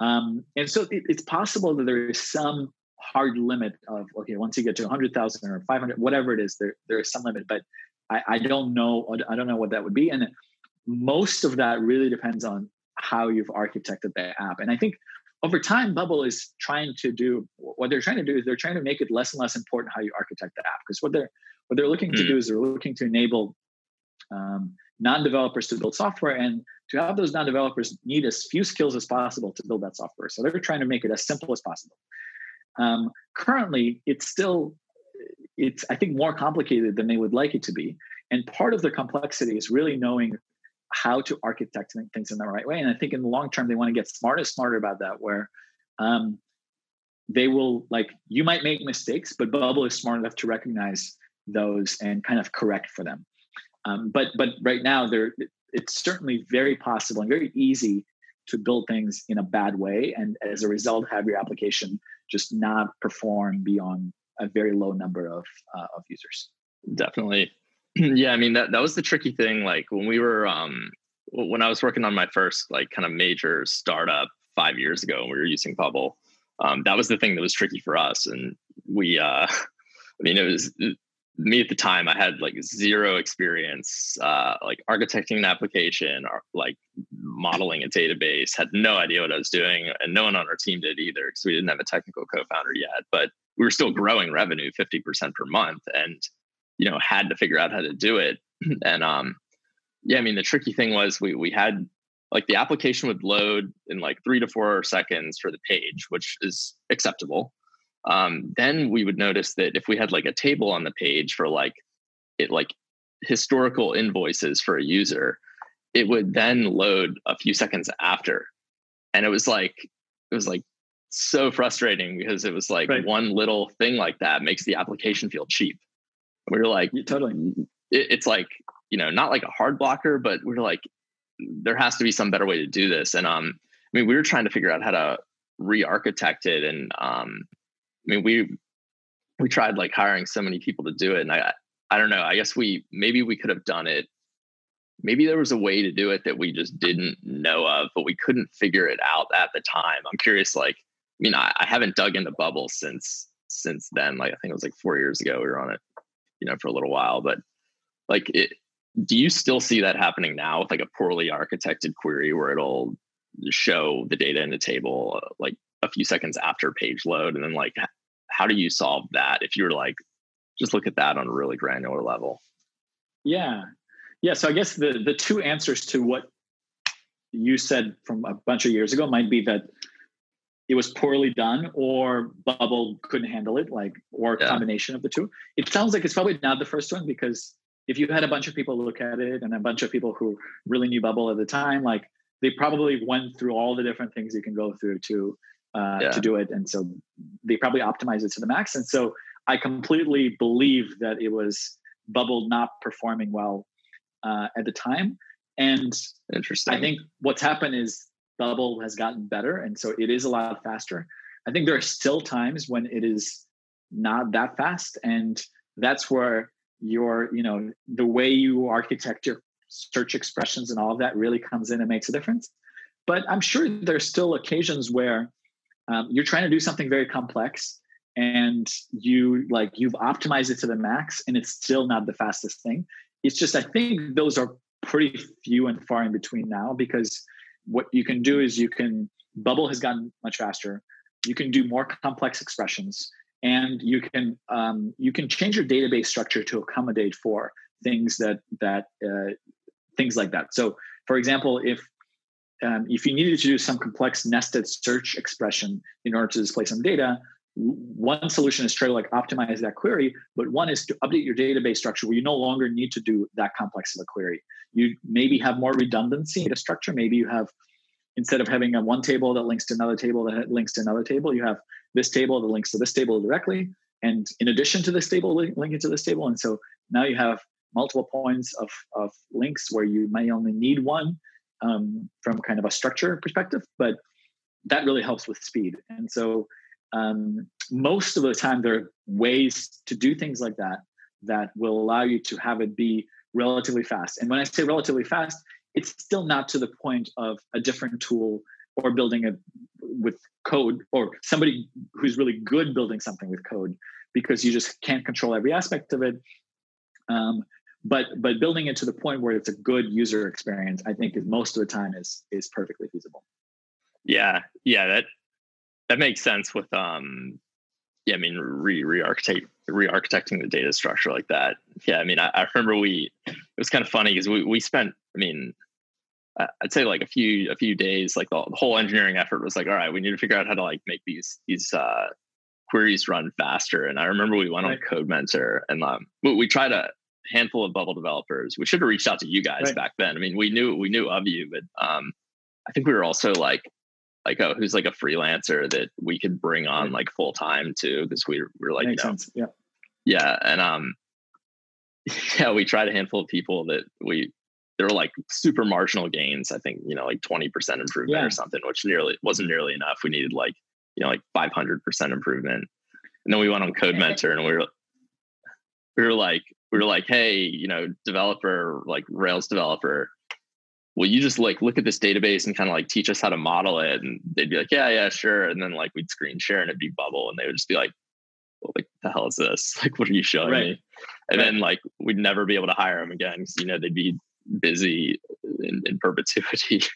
S3: Um, and so it, it's possible that there is some hard limit of okay, once you get to 100,000 or 500, whatever it is, there there is some limit. But I, I don't know. I don't know what that would be. And most of that really depends on how you've architected the app. And I think over time, Bubble is trying to do what they're trying to do is they're trying to make it less and less important how you architect the app. Because what they're what they're looking to hmm. do is they're looking to enable um, non-developers to build software and to have those non-developers need as few skills as possible to build that software. So they're trying to make it as simple as possible. Um, currently, it's still it's I think more complicated than they would like it to be. And part of the complexity is really knowing how to architect things in the right way. And I think in the long term, they want to get smarter, smarter about that, where um, they will like you might make mistakes, but Bubble is smart enough to recognize those and kind of correct for them. Um, but but right now, there it's certainly very possible and very easy to build things in a bad way, and as a result, have your application just not perform beyond a very low number of uh, of users.
S1: Definitely, yeah, I mean that that was the tricky thing. Like when we were um when I was working on my first like kind of major startup five years ago, and we were using Bubble. Um, that was the thing that was tricky for us, and we. uh I mean, it was me at the time. I had like zero experience, uh, like architecting an application or like modeling a database. Had no idea what I was doing, and no one on our team did either because we didn't have a technical co-founder yet. But we were still growing revenue fifty percent per month, and you know had to figure out how to do it and um yeah i mean the tricky thing was we we had like the application would load in like three to four seconds for the page which is acceptable um, then we would notice that if we had like a table on the page for like it like historical invoices for a user, it would then load a few seconds after. And it was like, it was like so frustrating because it was like right. one little thing like that makes the application feel cheap. We were like,
S3: yeah, totally.
S1: It, it's like, you know, not like a hard blocker, but we are like, there has to be some better way to do this. And um, I mean, we were trying to figure out how to re-architect it. And um, I mean, we we tried like hiring so many people to do it, and I I don't know. I guess we maybe we could have done it. Maybe there was a way to do it that we just didn't know of, but we couldn't figure it out at the time. I'm curious. Like, I mean, I, I haven't dug into Bubble since since then. Like, I think it was like four years ago. We were on it, you know, for a little while. But like, it, do you still see that happening now with like a poorly architected query where it'll show the data in a table uh, like a few seconds after page load, and then like, how do you solve that if you're like just look at that on a really granular level.
S3: Yeah. Yeah. So I guess the the two answers to what you said from a bunch of years ago might be that it was poorly done or bubble couldn't handle it like or a yeah. combination of the two it sounds like it's probably not the first one because if you had a bunch of people look at it and a bunch of people who really knew bubble at the time like they probably went through all the different things you can go through to uh, yeah. to do it and so they probably optimized it to the max and so I completely believe that it was Bubble not performing well uh, at the time. And
S1: interesting.
S3: I think what's happened is Bubble has gotten better, and so it is a lot faster. I think there are still times when it is not that fast, and that's where your, you know, the way you architect your search expressions and all of that really comes in and makes a difference. But I'm sure there's still occasions where um, you're trying to do something very complex and you like you've optimized it to the max and it's still not the fastest thing. It's just i think those are pretty few and far in between now because what you can do is you can bubble has gotten much faster. You can do more complex expressions and you can um, you can change your database structure to accommodate for things that that uh, things like that. So for example if um, if you needed to do some complex nested search expression in order to display some data one solution is try to like optimize that query but one is to update your database structure where you no longer need to do that complex of a query. You maybe have more redundancy in the structure. Maybe you have instead of having a one table that links to another table that links to another table you have this table that links to this table directly. And in addition to this table linking to this table and so now you have multiple points of, of links where you may only need one um, from kind of a structure perspective but that really helps with speed. And so um, most of the time there are ways to do things like that that will allow you to have it be relatively fast. And when i say relatively fast it's still not to the point of a different tool or building it with code or somebody who's really good building something with code because you just can't control every aspect of it. Um, but but building it to the point where it's a good user experience i think is most of the time is is perfectly feasible.
S1: Yeah yeah that that makes sense with um yeah i mean re re-architect re-architecting the data structure like that. Yeah i mean i, I remember we it was kind of funny because we, we spent i mean i'd say like a few a few days like the, whole engineering effort was like all right we need to figure out how to like make these these uh queries run faster. And i remember we went right. on Codementor and um we, we tried a handful of bubble developers. We should have reached out to you guys right. back then. I mean we knew we knew of you but um i think we were also like like oh who's like a freelancer that we could bring on like full time too because we we're like
S3: Makes you know, sense. yeah.
S1: Yeah and um yeah we tried a handful of people that we there were like super marginal gains i think you know like 20% improvement yeah. or something which nearly wasn't nearly enough. We needed like you know like 500% improvement. And then we went on Codementor and we were we were like we were like hey you know developer like rails developer well, you just like look at this database and kind of like teach us how to model it. And they'd be like, yeah, yeah, sure. And then like we'd screen share and it'd be bubble. And they would just be like, well, like the hell is this? Like, what are you showing right. me? And right. then like we'd never be able to hire them again because, you know, they'd be busy in, in perpetuity.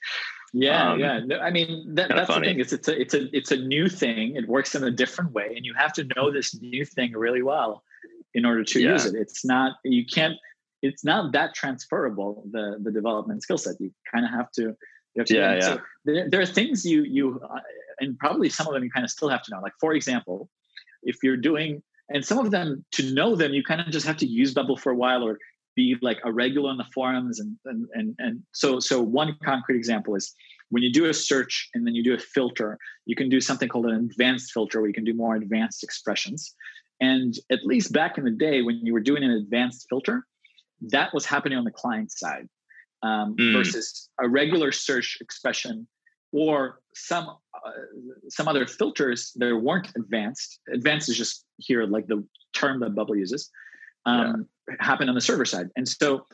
S3: Yeah, um, yeah. No, I mean that, that's funny. the thing. Is it's a it's a it's a new thing. It works in a different way, and you have to know this new thing really well in order to yeah. use it. It's not you can't it's not that transferable the the development skill set you kind of have to you have to
S1: yeah, yeah.
S3: So there, there, are things you you uh, and probably some of them you kind of still have to know like for example if you're doing and some of them to know them you kind of just have to use bubble for a while or be like a regular on the forums and and and, and so so one concrete example is when you do a search and then you do a filter you can do something called an advanced filter where you can do more advanced expressions and at least back in the day when you were doing an advanced filter that was happening on the client side um, mm. versus a regular search expression or some uh, some other filters that weren't advanced. Advanced is just here like the term that Bubble uses. Um, yeah. Happen on the server side, and so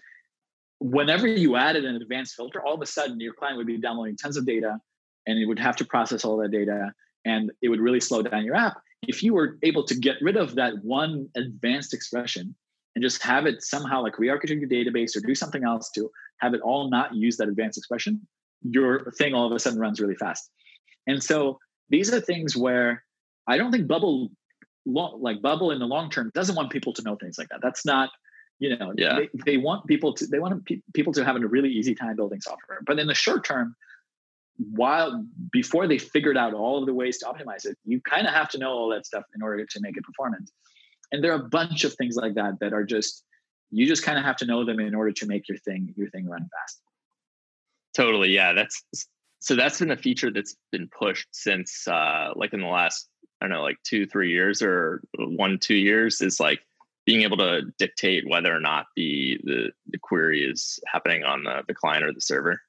S3: whenever you added an advanced filter, all of a sudden your client would be downloading tons of data, and it would have to process all that data, and it would really slow down your app. If you were able to get rid of that one advanced expression and just have it somehow like re-architect your database or do something else to have it all not use that advanced expression, your thing all of a sudden runs really fast. And so these are things where I don't think Bubble, like Bubble in the long term, doesn't want people to know things like that. That's not, you know, yeah. they, they want people to they want people to have a really easy time building software. But in the short term, while before they figured out all of the ways to optimize it, you kind of have to know all that stuff in order to make it performant. And there are a bunch of things like that that are just you just kind of have to know them in order to make your thing your thing run fast.
S1: Totally. Yeah. That's so that's been a feature that's been pushed since uh like in the last, I don't know, like two, three years or one, two years is like being able to dictate whether or not the the, the query is happening on the, the client or the server.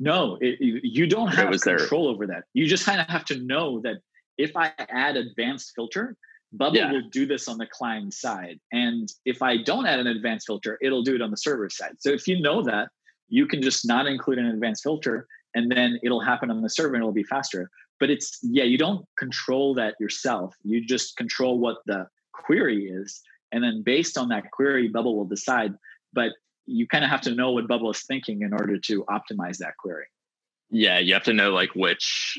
S3: No, it, you don't have control there. over that. You just kind of have to know that if I add advanced filter, Bubble yeah. will do this on the client side. And if I don't add an advanced filter, it'll do it on the server side. So if you know that, you can just not include an advanced filter and then it'll happen on the server and it'll be faster. But it's, yeah, you don't control that yourself. You just control what the query is. And then based on that query, Bubble will decide. But you kind of have to know what Bubble is thinking in order to optimize that query.
S1: Yeah, you have to know like which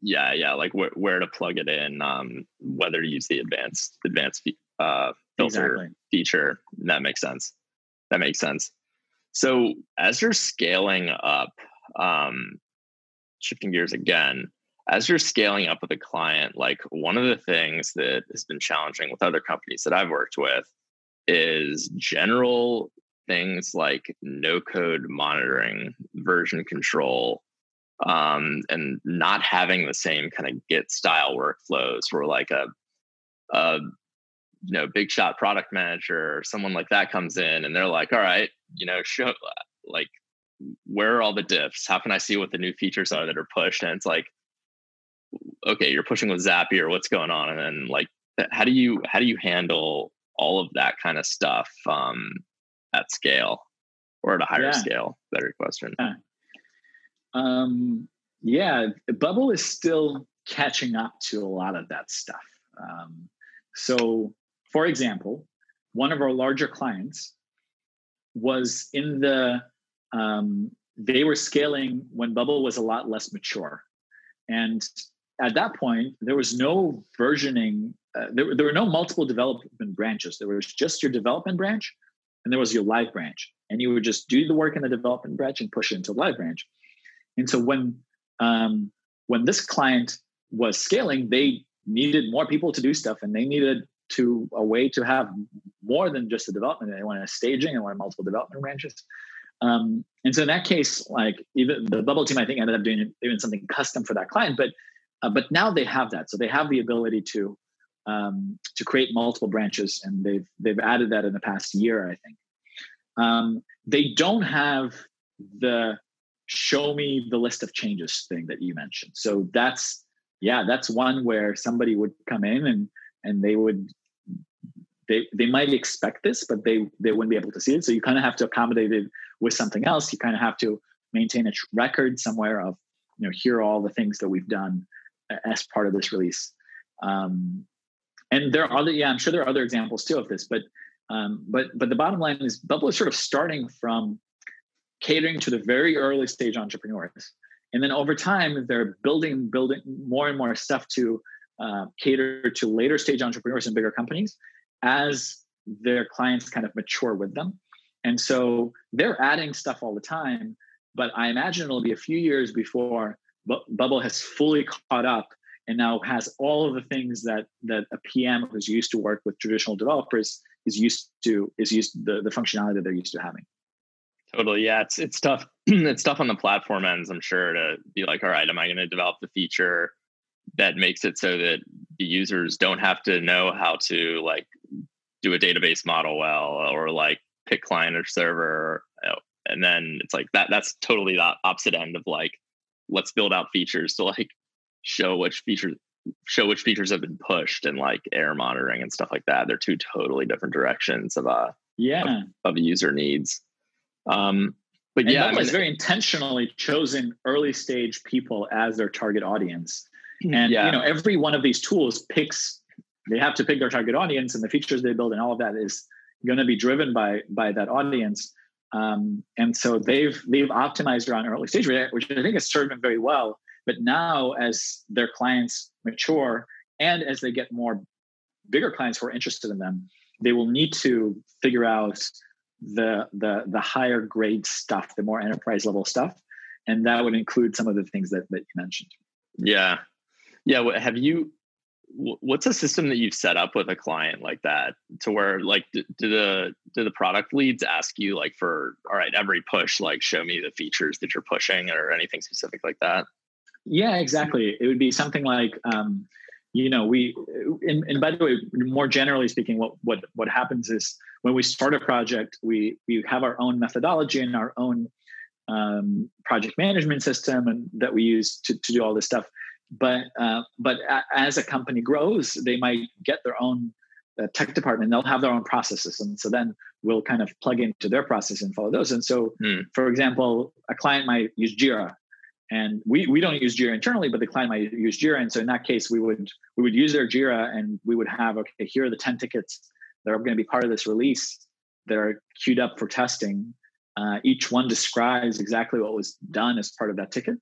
S1: yeah yeah like wh- where to plug it in um whether to use the advanced advanced uh filter exactly. feature that makes sense that makes sense so as you're scaling up, um, shifting gears again, as you're scaling up with a client, like one of the things that has been challenging with other companies that I've worked with is general things like no code monitoring, version control, um, and not having the same kind of Git style workflows where like a, a you know big shot product manager or someone like that comes in and they're like all right you know show like where are all the diffs? How can i see what the new features are that are pushed? And it's like okay you're pushing with zapier what's going on? And then like how do you how do you handle all of that kind of stuff um at scale or at a higher yeah. scale better question
S3: yeah. um yeah bubble is still catching up to a lot of that stuff um so for example, one of our larger clients was in the um, they were scaling when Bubble was a lot less mature, and at that point there was no versioning. Uh, there, there were no multiple development branches. There was just your development branch, and there was your live branch, and you would just do the work in the development branch and push it into the live branch. And so when um, when this client was scaling, they needed more people to do stuff, and they needed to a way to have more than just the development. They wanted staging and wanted multiple development branches. Um, and so in that case, like even the bubble team, I think ended up doing even something custom for that client. But uh, but now they have that, so they have the ability to um, to create multiple branches, and they've they've added that in the past year, I think. Um, they don't have the show me the list of changes thing that you mentioned. So that's yeah, that's one where somebody would come in and and they would they they might expect this, but they they wouldn't be able to see it. So you kind of have to accommodate it with something else. You kind of have to maintain a record somewhere of you know here are all the things that we've done as part of this release. Um, and there are other yeah, I'm sure there are other examples too of this, but um, but but the bottom line is Bubble is sort of starting from catering to the very early stage entrepreneurs, and then over time they're building building more and more stuff to uh, cater to later stage entrepreneurs and bigger companies as their clients kind of mature with them. And so they're adding stuff all the time, but I imagine it'll be a few years before Bu- Bubble has fully caught up and now has all of the things that that a PM who's used to work with traditional developers is used to is used the the functionality that they're used to having.
S1: Totally. Yeah, it's it's tough. it's tough on the platform ends, I'm sure, to be like, all right, am I going to develop the feature that makes it so that the users don't have to know how to like do a database model well or like pick client or server and then it's like that that's totally the opposite end of like let's build out features to like show which features show which features have been pushed and like error monitoring and stuff like that. They're two totally different directions of uh
S3: yeah.
S1: of, of user needs. Um but
S3: and
S1: yeah
S3: I mean, very intentionally chosen early stage people as their target audience. Hmm. and yeah. you know every one of these tools picks they have to pick their target audience and the features they build and all of that is going to be driven by by that audience. Um, and so they've they've optimized around early stage which i think has served them very well but now as their clients mature and as they get more bigger clients who are interested in them they will need to figure out the the the higher grade stuff the more enterprise level stuff. And that would include some of the things that, that you mentioned.
S1: Yeah. Yeah. Have you what's a system that you've set up with a client like that to where like do, do, the do the product leads ask you like for all right every push like show me the features that you're pushing or anything specific like that
S3: yeah exactly it would be something like um, you know we and, and by the way more generally speaking what what what happens is when we start a project we we have our own methodology and our own um, project management system and that we use to, to do all this stuff but uh, but as a company grows, they might get their own uh, tech department. They'll have their own processes, and so then we'll kind of plug into their process and follow those. And so, mm. for example, a client might use Jira, and we we don't use Jira internally, but the client might use Jira. And so in that case, we would we would use their Jira, and we would have okay, here are the ten tickets that are going to be part of this release that are queued up for testing. Uh, each one describes exactly what was done as part of that ticket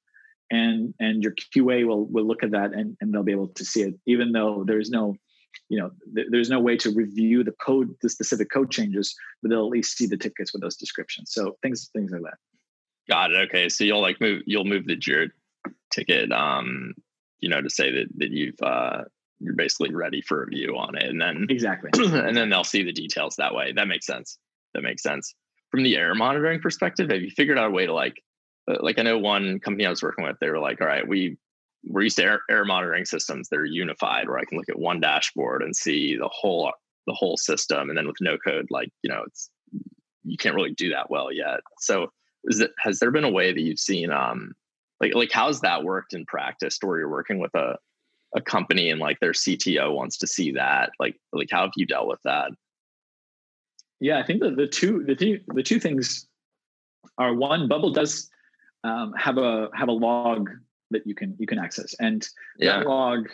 S3: and and your QA will will look at that and, and they'll be able to see it, even though there's no, you know, th- there's no way to review the code, the specific code changes, but they'll at least see the tickets with those descriptions. So things things like that.
S1: Got it. Okay, so you'll like move you'll move the Jira ticket, um, you know, to say that that you've uh, you're basically ready for a review on it, and then
S3: exactly,
S1: and then they'll see the details that way. That makes sense. That makes sense. From the error monitoring perspective, have you figured out a way to like like I know one company I was working with, they were like, all right, we we're used to error, error monitoring systems that are unified, where I can look at one dashboard and see the whole the whole system. And then with no code, like you know, it's you can't really do that well yet. So is it has there been a way that you've seen um like like how's that worked in practice where you're working with a a company and like their CTO wants to see that? Like like how have you dealt with that?
S3: Yeah, I think the, the two the two the two things are one, Bubble does um, have a have a log that you can you can access, and yeah. that log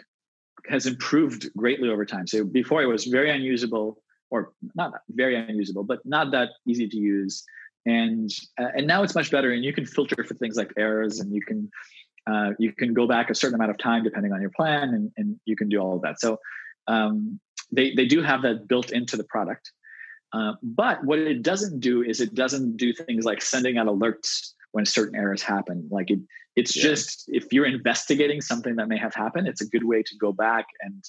S3: has improved greatly over time. So before it was very unusable, or not very unusable, but not that easy to use. And uh, and now it's much better, and you can filter for things like errors, and you can uh, you can go back a certain amount of time depending on your plan, and, and you can do all of that. So um, they they do have that built into the product. Uh, but what it doesn't do is it doesn't do things like sending out alerts when certain errors happen. Like it, it's yeah. just if you're investigating something that may have happened, it's a good way to go back and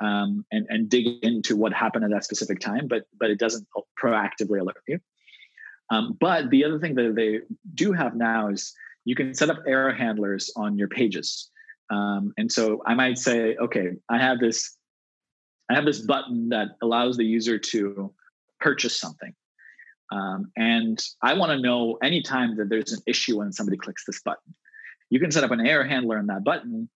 S3: um, and and dig into what happened at that specific time. But but it doesn't proactively alert you. Um, but the other thing that they do have now is you can set up error handlers on your pages. Um, and so I might say, okay, I have this, I have this button that allows the user to purchase something. Um, and I want to know anytime that there's an issue when somebody clicks this button. You can set up an error handler on that button,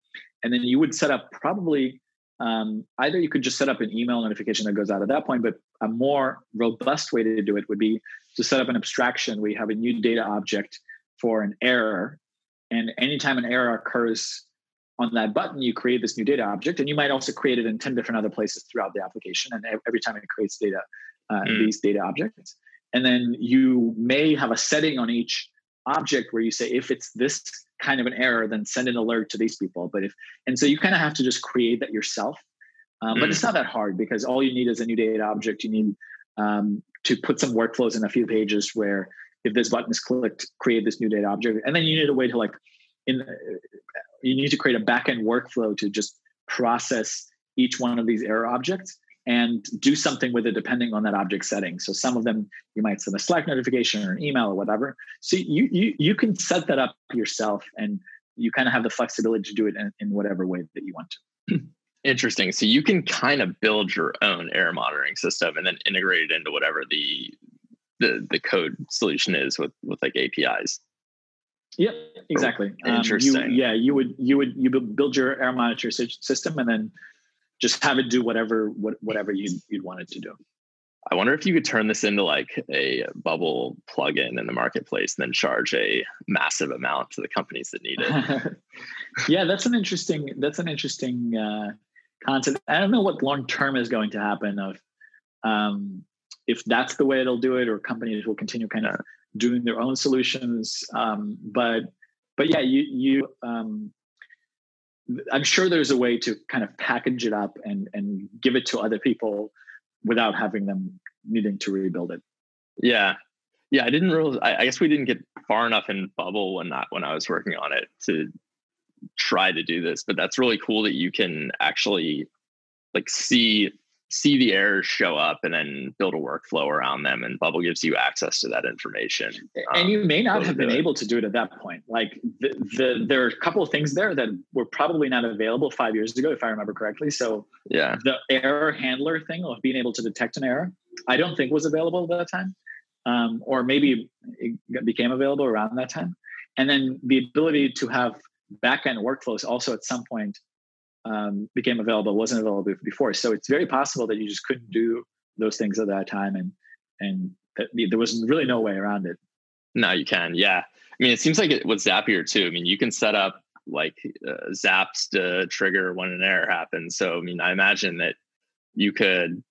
S3: and then you would set up probably um, either you could just set up an email notification that goes out at that point, but a more robust way to do it would be to set up an abstraction. We have a new data object for an error, and anytime an error occurs on that button, you create this new data object, and you might also create it in ten different other places throughout the application. And every time it creates data, uh, mm. these data objects. And then you may have a setting on each object where you say, if it's this kind of an error, then send an alert to these people. But if, and so you kind of have to just create that yourself. Um, mm. But it's mm. not that hard because all you need is a new data object. You need um, to put some workflows in a few pages where if this button is clicked, create this new data object. And then you need a way to like, in you need to create a backend workflow to just process each one of these error objects and do something with it depending on that object setting. So some of them you might send a Slack notification or an email or whatever. So you you you can set that up yourself and you kind of have the flexibility to do it in, in whatever way that you want to.
S1: Interesting. So you can kind of build your own error monitoring system and then integrate it into whatever the the the code solution is with with like APIs.
S3: Yep, exactly.
S1: Interesting.
S3: Um, you, yeah, you would you would you build your error monitor system and then just have it do whatever what, whatever you you'd want it to do.
S1: I wonder if you could turn this into like a bubble plugin in the marketplace and then charge a massive amount to the companies that need it.
S3: yeah, that's an interesting that's an interesting uh, concept. I don't know what long term is going to happen of um, if that's the way it'll do it, or companies will continue kind of doing their own solutions. Um, but but yeah, you you um, I'm sure there's a way to kind of package it up and and give it to other people without having them needing to rebuild it.
S1: Yeah, yeah. I didn't realize. I, I guess we didn't get far enough in Bubble when that when I was working on it to try to do this. But that's really cool that you can actually like see see the errors show up and then build a workflow around them and bubble gives you access to that information
S3: um, and you may not have been able to do it at that point. Like the, the, there are a couple of things there that were probably not available five years ago if i remember correctly. So
S1: yeah.
S3: the error handler thing of being able to detect an error i don't think was available at that time um, or maybe it became available around that time. And then the ability to have backend workflows also at some point um, became available wasn't available before. So it's very possible that you just couldn't do those things at that time, and and there was really no way around it.
S1: No, you can. Yeah, I mean, it seems like it with Zapier too. I mean, you can set up like uh, zaps to trigger when an error happens. So I mean, I imagine that you could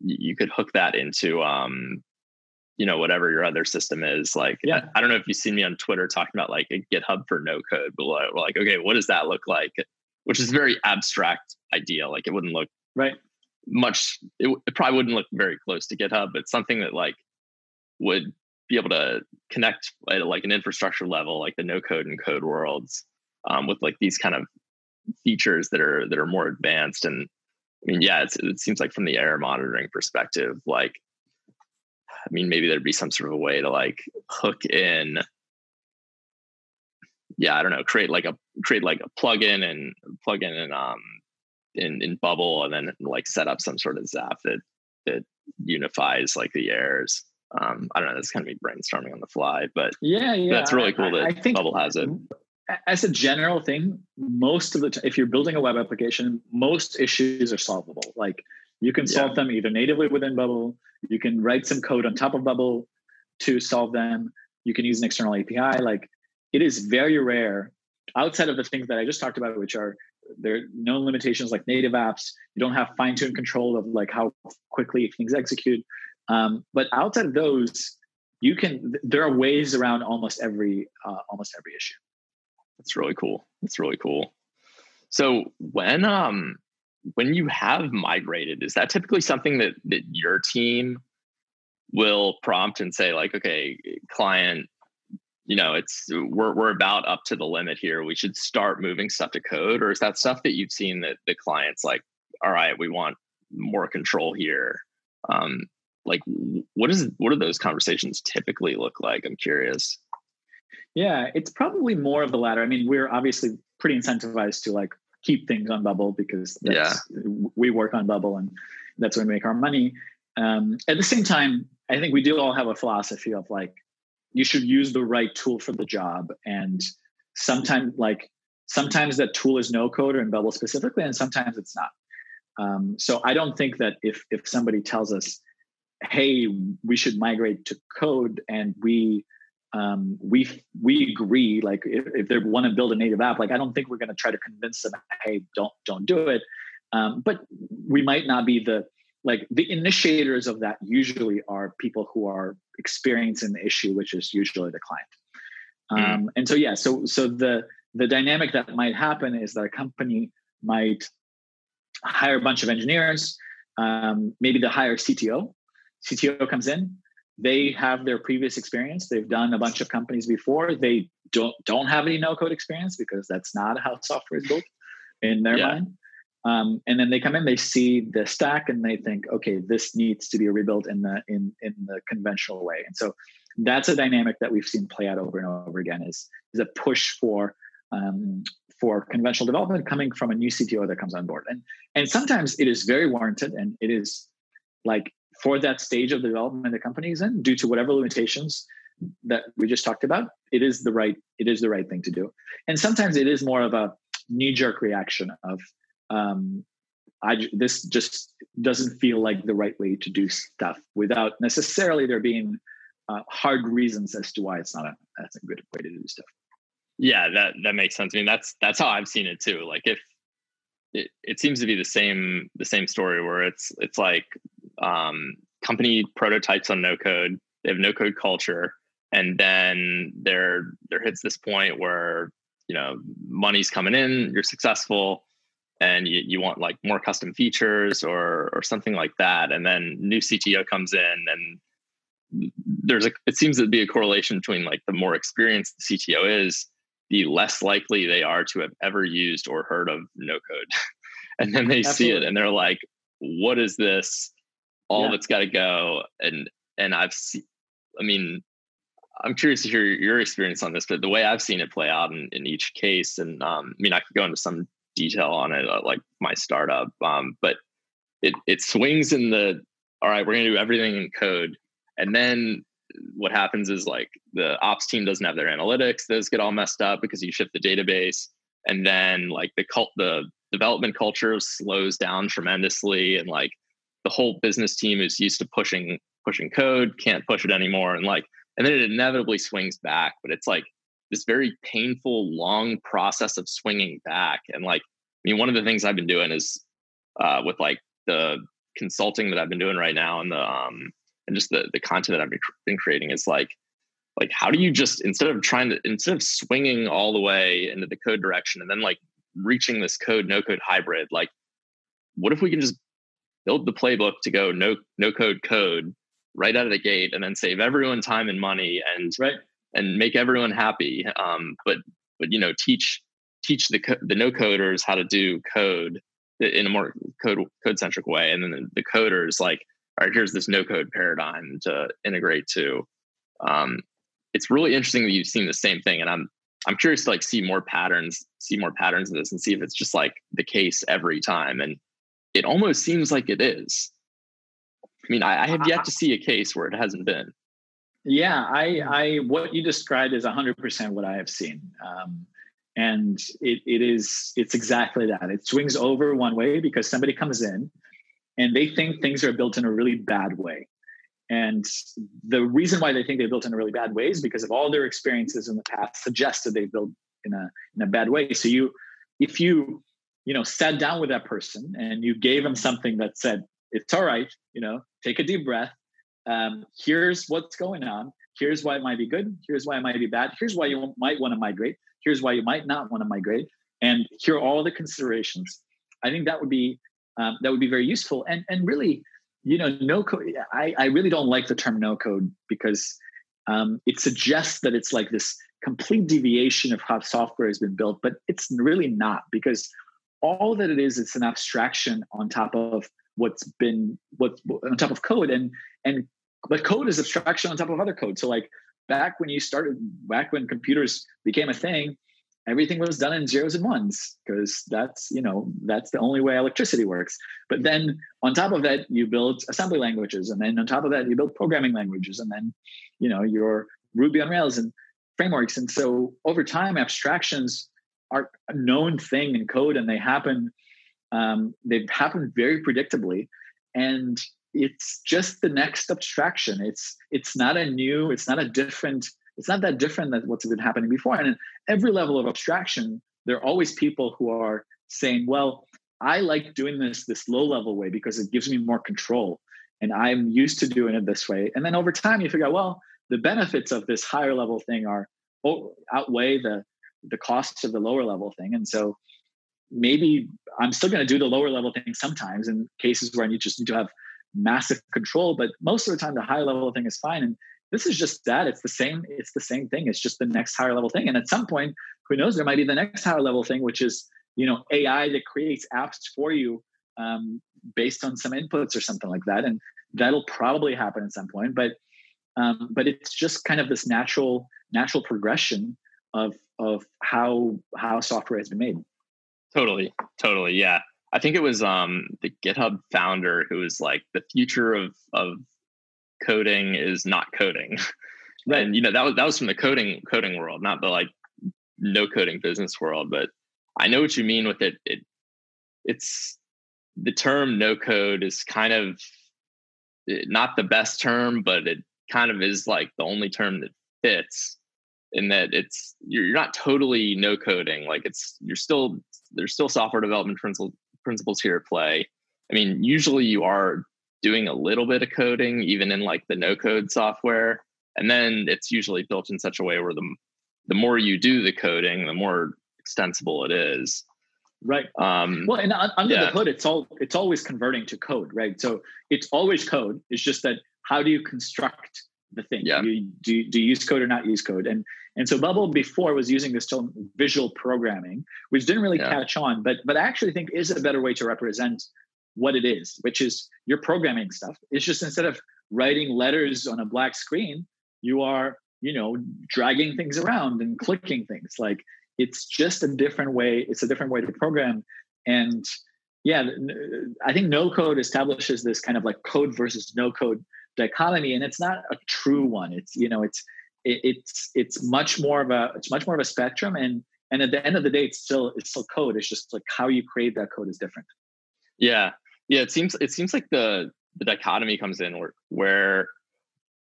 S1: you could hook that into um you know whatever your other system is like yeah i don't know if you've seen me on twitter talking about like a github for no code but like okay what does that look like which is a very abstract idea. Like it wouldn't look
S3: right
S1: much. It, it probably wouldn't look very close to GitHub, but something that like would be able to connect at like an infrastructure level, like the no code and code worlds, um, with like these kind of features that are that are more advanced. And I mean, yeah, it seems like from the error monitoring perspective, like I mean, maybe there'd be some sort of a way to like hook in yeah, I don't know, create like a create like a plugin and plug in um in in Bubble and then like set up some sort of Zap that that unifies like the errors. Um, I don't know. That's kind of me brainstorming on the fly, but
S3: yeah, yeah,
S1: that's really cool that I, I think Bubble has it.
S3: As a general thing, most of the time, if you're building a web application, most issues are solvable. Like you can solve yeah. them either natively within Bubble, you can write some code on top of Bubble to solve them. You can use an external API. Like it is very rare outside of the things that I just talked about, which are there are no limitations like native apps. You don't have fine tuned control of like how quickly things execute. Um, but outside of those, you can. There are ways around almost every uh, almost every issue.
S1: That's really cool. That's really cool. So when um when you have migrated, is that typically something that that your team will prompt and say like, okay, client, you know it's we're we're about up to the limit here. We should start moving stuff to code or is that stuff that you've seen that the clients like all right we want more control here. Um like what is what do those conversations typically look like? I'm curious.
S3: Yeah it's probably more of the latter. I mean we're obviously pretty incentivized to like keep things on bubble because yeah. we work on bubble and that's where we make our money. Um, at the same time i think we do all have a philosophy of like you should use the right tool for the job. And sometimes like sometimes that tool is no code or in bubble specifically and sometimes it's not. Um, so i don't think that if if somebody tells us hey we should migrate to code and we um, we we agree like if, if they want to build a native app like i don't think we're going to try to convince them hey don't don't do it. Um, but we might not be the like the initiators of that usually are people who are experiencing the issue which is usually the client mm. um, and so yeah so so the the dynamic that might happen is that a company might hire a bunch of engineers um, maybe the hire cto cto comes in they have their previous experience. They've done a bunch of companies before. They don't don't have any no code experience because that's not how software is built in their yeah. mind. Um, and then they come in, they see the stack, and they think, okay, this needs to be rebuilt in the in in the conventional way. And so that's a dynamic that we've seen play out over and over again. Is is a push for um, for conventional development coming from a new CTO that comes on board, and and sometimes it is very warranted, and it is like for that stage of the development the company is in, due to whatever limitations that we just talked about, it is the right it is the right thing to do. And sometimes it is more of a knee jerk reaction of um, I this just doesn't feel like the right way to do stuff without necessarily there being uh, hard reasons as to why it's not a that's a good way to do stuff.
S1: Yeah, that that makes sense. I mean, that's that's how I've seen it too. Like if it, it seems to be the same the same story where it's it's like um, company prototypes on no code, they have no code culture, and then there there hits this point where you know money's coming in, you're successful, and you, you want like more custom features or or something like that, and then new CTO comes in and there's a it seems to be a correlation between like the more experienced the CTO is, the less likely they are to have ever used or heard of no code. and then they Absolutely. see it and they're like, what is this? All yeah. of it's got to go. And and I've seen, I mean, I'm curious to hear your experience on this, but the way I've seen it play out in, in each case, and um, I mean, I could go into some detail on it, uh, like my startup, um, but it it swings in the all right, we're gonna do everything in code, and then what happens is like the ops team doesn't have their analytics; those get all messed up because you shift the database, and then like the cult the development culture slows down tremendously, and like the whole business team is used to pushing pushing code, can't push it anymore, and like and then it inevitably swings back, but it's like this very painful, long process of swinging back, and like I mean, one of the things I've been doing is uh, with like the consulting that I've been doing right now and the um and just the the content that I've been creating is like like how do you just instead of trying to instead of swinging all the way into the code direction and then like reaching this code no code hybrid like what if we can just build the playbook to go no no code code right out of the gate and then save everyone time and money and
S3: right
S1: and make everyone happy um but but you know teach teach the the no coders how to do code in a more code code centric way and then the, the coders like all right, here's this no code paradigm to integrate to. Um, it's really interesting that you've seen the same thing, and I'm I'm curious to like see more patterns, see more patterns of this, and see if it's just like the case every time. And it almost seems like it is. I mean, I, I have yet to see a case where it hasn't been.
S3: Yeah, I, I, what you described is 100% what I have seen. Um, and it, it is, it's exactly that. It swings over one way because somebody comes in and they think things are built in a really bad way. And the reason why they think they're built in a really bad way is because of all their experiences in the past suggested they built in a in a bad way. So you, if you, you know, sat down with that person and you gave them something that said it's all right, you know, take a deep breath. Um, here's what's going on. Here's why it might be good. Here's why it might be bad. Here's why you might want to migrate. Here's why you might not want to migrate. And here are all the considerations. I think that would be um, that would be very useful. And and really, you know, no code. I, I really don't like the term no code because um, it suggests that it's like this complete deviation of how software has been built, but it's really not because all that it is, it's an abstraction on top of what's been what on top of code and and but code is abstraction on top of other code. So like back when you started, back when computers became a thing, everything was done in zeros and ones because that's you know that's the only way electricity works. But then on top of that you build assembly languages and then on top of that you build programming languages and then you know your ruby on rails and frameworks. And so over time abstractions are a known thing in code and they happen um, they've happened very predictably. And it's just the next abstraction it's it's not a new it's not a different it's not that different than what's been happening before. And in every level of abstraction, there are always people who are saying, well, I like doing this this low level way because it gives me more control. And I'm used to doing it this way. And then over time, you figure out, well, the benefits of this higher level thing are oh, outweigh the the costs of the lower level thing. And so maybe I'm still going to do the lower level thing sometimes in cases where I need just need to have massive control but most of the time the high level thing is fine. And this is just that it's the same it's the same thing it's just the next higher level thing. And at some point who knows there might be the next higher level thing which is you know ai that creates apps for you um, based on some inputs or something like that. And that'll probably happen at some point but um, but it's just kind of this natural natural progression of of how how software has been made.
S1: Totally totally yeah i think it was um the github founder who was like the future of of coding is not coding. Right. and you know that was that was from the coding coding world not the like no coding business world but i know what you mean with it. It it's the term no code is kind of eh, not the best term but it kind of is like the only term that fits in that it's you're, you're not totally no coding. Like it's you're still there's still software development principles principles here at play i mean usually you are doing a little bit of coding even in like the no code software and then it's usually built in such a way where the the more you do the coding the more extensible it is.
S3: Right. Um well and under yeah. the hood it's all it's always converting to code right? So it's always code it's just that how do you construct the thing? Yeah. you, do, do you use code or not use code? And and so bubble before was using this term visual programming which didn't really yeah. catch on but but i actually think is a better way to represent what it is which is your programming stuff. It's just instead of writing letters on a black screen you are you know dragging things around and clicking things. Like it's just a different way it's a different way to program. And yeah uh, i think no code establishes this kind of like code versus no code dichotomy and it's not a true one. It's you know it's it, it's it's much more of a it's much more of a spectrum and and at the end of the day it's still it's still code. It's just like how you create that code is different.
S1: Yeah. Yeah it seems it seems like the the dichotomy comes in where where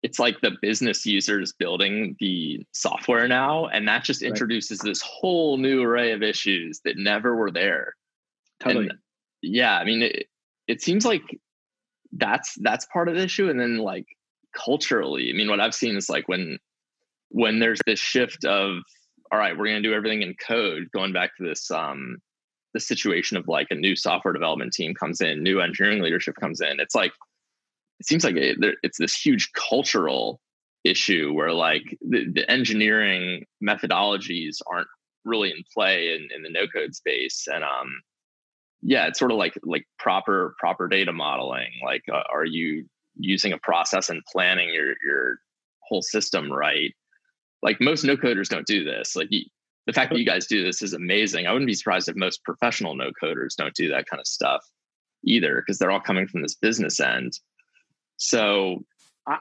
S1: it's like the business users building the software now and that just introduces right. this whole new array of issues that never were there.
S3: Totally. And
S1: yeah i mean it, it seems like that's that's part of the issue and then like culturally i mean what i've seen is like when when there's this shift of all right we're going to do everything in code going back to this um the situation of like a new software development team comes in new engineering leadership comes in it's like it seems like it, it's this huge cultural issue where like the, the engineering methodologies aren't really in play in, in the no code space and um yeah it's sort of like like proper proper data modeling like uh, are you using a process and planning your your whole system right like most no coders don't do this. Like you, the fact that you guys do this is amazing. I wouldn't be surprised if most professional no coders don't do that kind of stuff either because they're all coming from this business end. So